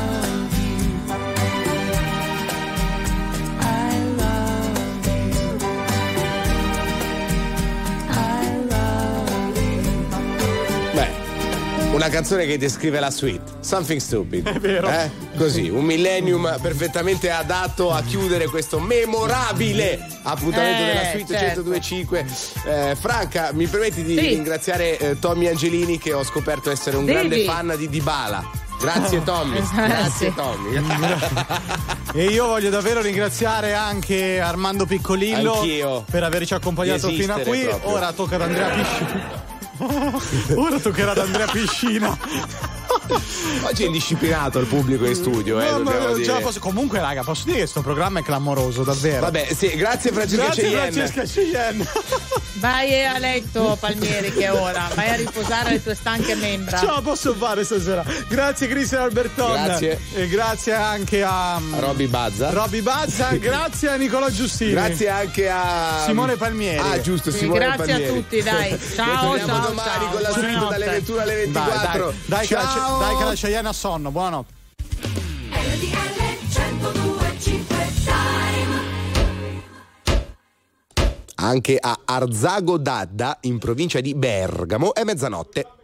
Speaker 2: una canzone che descrive la suite. Something stupid.
Speaker 1: È vero.
Speaker 2: Eh? Così, un millennium perfettamente adatto a chiudere questo memorabile appuntamento
Speaker 16: Eh,
Speaker 2: della suite
Speaker 16: certo.
Speaker 2: 1025. Eh, Franca, mi permetti di
Speaker 16: Sì.
Speaker 2: ringraziare eh, Tommy Angelini che ho scoperto essere un
Speaker 16: Devi.
Speaker 2: grande fan di Dybala. Grazie Tommy,
Speaker 16: Esatto,
Speaker 2: grazie. Tommy.
Speaker 1: E io voglio davvero ringraziare anche Armando Piccolillo
Speaker 2: Anch'io.
Speaker 1: per averci accompagnato fino a qui.
Speaker 2: proprio.
Speaker 1: Ora tocca ad Andrea Piscina. Ora toccherà ad Andrea Piscina.
Speaker 2: Oggi è indisciplinato il pubblico in studio, eh,
Speaker 1: No, ma la
Speaker 2: dire.
Speaker 1: posso- Comunque, raga, posso dire che questo programma è clamoroso, davvero.
Speaker 2: Vabbè, sì, grazie Francesca
Speaker 1: Grazie
Speaker 2: Cheyenne.
Speaker 1: Francesca Cheyenne.
Speaker 16: Vai a letto, Palmieri, che è ora. Vai a riposare le tue stanche membra.
Speaker 1: Ce la posso fare stasera. Grazie Cristian Alberton.
Speaker 2: Grazie.
Speaker 1: E grazie anche a
Speaker 2: A Robby Bazza.
Speaker 1: Robby Bazza. grazie a Nicola Giustini.
Speaker 2: Grazie anche a
Speaker 1: Simone Palmieri.
Speaker 2: Ah, giusto,
Speaker 16: Sì,
Speaker 2: Simone
Speaker 16: grazie a
Speaker 2: Palmieri.
Speaker 16: tutti, dai. Ciao, ciao,
Speaker 2: domani
Speaker 16: ciao.
Speaker 2: con la suite dalle 21 alle 24.
Speaker 1: Dai, dai, dai, che la,
Speaker 2: Ciao.
Speaker 1: dai che la Cheyenne ha sonno. Buono.
Speaker 2: Anche a Arzago d'Adda, in provincia di Bergamo, è mezzanotte.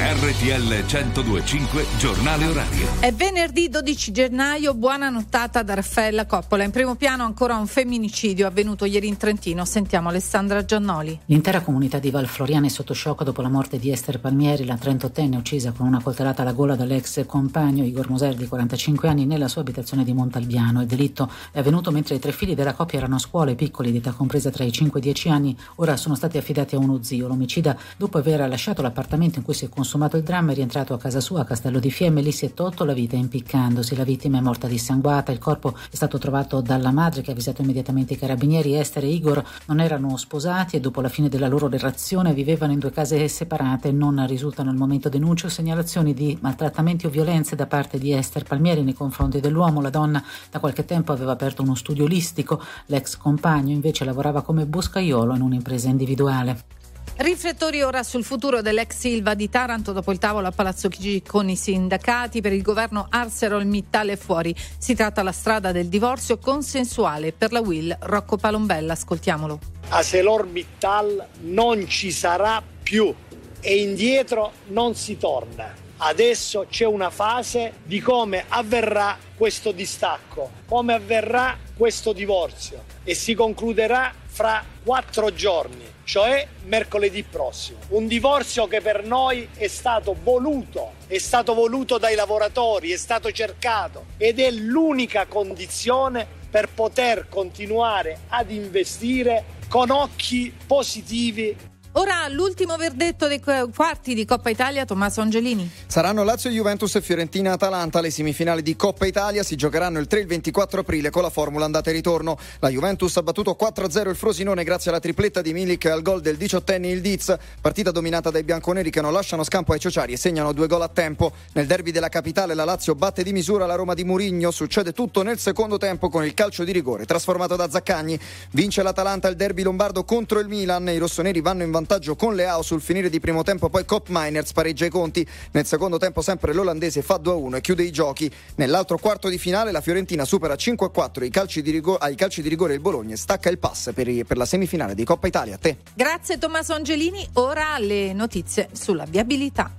Speaker 11: RTL 1025 Giornale Orario.
Speaker 38: È venerdì 12 gennaio, buona nottata da Raffaella Coppola. In primo piano ancora un femminicidio avvenuto ieri in Trentino. Sentiamo Alessandra Giannoli.
Speaker 39: L'intera comunità di Valfloriana è sotto shock dopo la morte di Esther Palmieri, la 38enne uccisa con una coltellata alla gola dall'ex compagno Igor Moser di 45 anni nella sua abitazione di Montalbiano. Il delitto è avvenuto mentre i tre figli della coppia erano a scuola, i piccoli di età compresa tra i 5 e i 10 anni, ora sono stati affidati a uno zio. L'omicida, dopo aver lasciato l'appartamento in cui si è consumato consumato il dramma è rientrato a casa sua a Castello di Fiemme, lì si è tolto la vita impiccandosi. La vittima è morta dissanguata, il corpo è stato trovato dalla madre che ha avvisato immediatamente i carabinieri. Esther e Igor non erano sposati e dopo la fine della loro relazione vivevano in due case separate. Non risultano al momento denunce o segnalazioni di maltrattamenti o violenze da parte di Esther Palmieri nei confronti dell'uomo. La donna da qualche tempo aveva aperto uno studio olistico, l'ex compagno invece lavorava come boscaiolo in un'impresa individuale.
Speaker 38: Riflettori ora sul futuro dell'ex Silva di Taranto dopo il tavolo a Palazzo Chigi con i sindacati per il governo ArcelorMittal è fuori. Si tratta la strada del divorzio consensuale per la Will Rocco Palombella. Ascoltiamolo.
Speaker 40: ArcelorMittal non ci sarà più e indietro non si torna. Adesso c'è una fase di come avverrà questo distacco, come avverrà questo divorzio e si concluderà fra quattro giorni, cioè mercoledì prossimo. Un divorzio che per noi è stato voluto, è stato voluto dai lavoratori, è stato cercato ed è l'unica condizione per poter continuare ad investire con occhi positivi
Speaker 38: Ora l'ultimo verdetto dei qu- quarti di Coppa Italia, Tommaso Angelini.
Speaker 4: Saranno Lazio, Juventus e Fiorentina-Atalanta. Le semifinali di Coppa Italia si giocheranno il 3 e il 24 aprile con la formula andata e ritorno. La Juventus ha battuto 4-0 il Frosinone grazie alla tripletta di Milik al gol del diciottenne il Diz. Partita dominata dai bianconeri che non lasciano scampo ai ciociari e segnano due gol a tempo. Nel derby della capitale la Lazio batte di misura la Roma di Murigno. Succede tutto nel secondo tempo con il calcio di rigore trasformato da Zaccagni. Vince l'Atalanta il derby lombardo contro il Milan. I rossoneri vanno in vantaggio sul Leao sul finire di primo tempo, poi Cop Miners pareggia i conti. Nel secondo tempo sempre l'olandese fa 2-1 e chiude i giochi. Nell'altro quarto di finale la Fiorentina supera 5-4 ai calci di, rigo- ai calci di rigore il Bologna e stacca il pass per, i- per la semifinale di Coppa Italia. A te.
Speaker 38: Grazie Tommaso Angelini, ora le notizie sulla viabilità.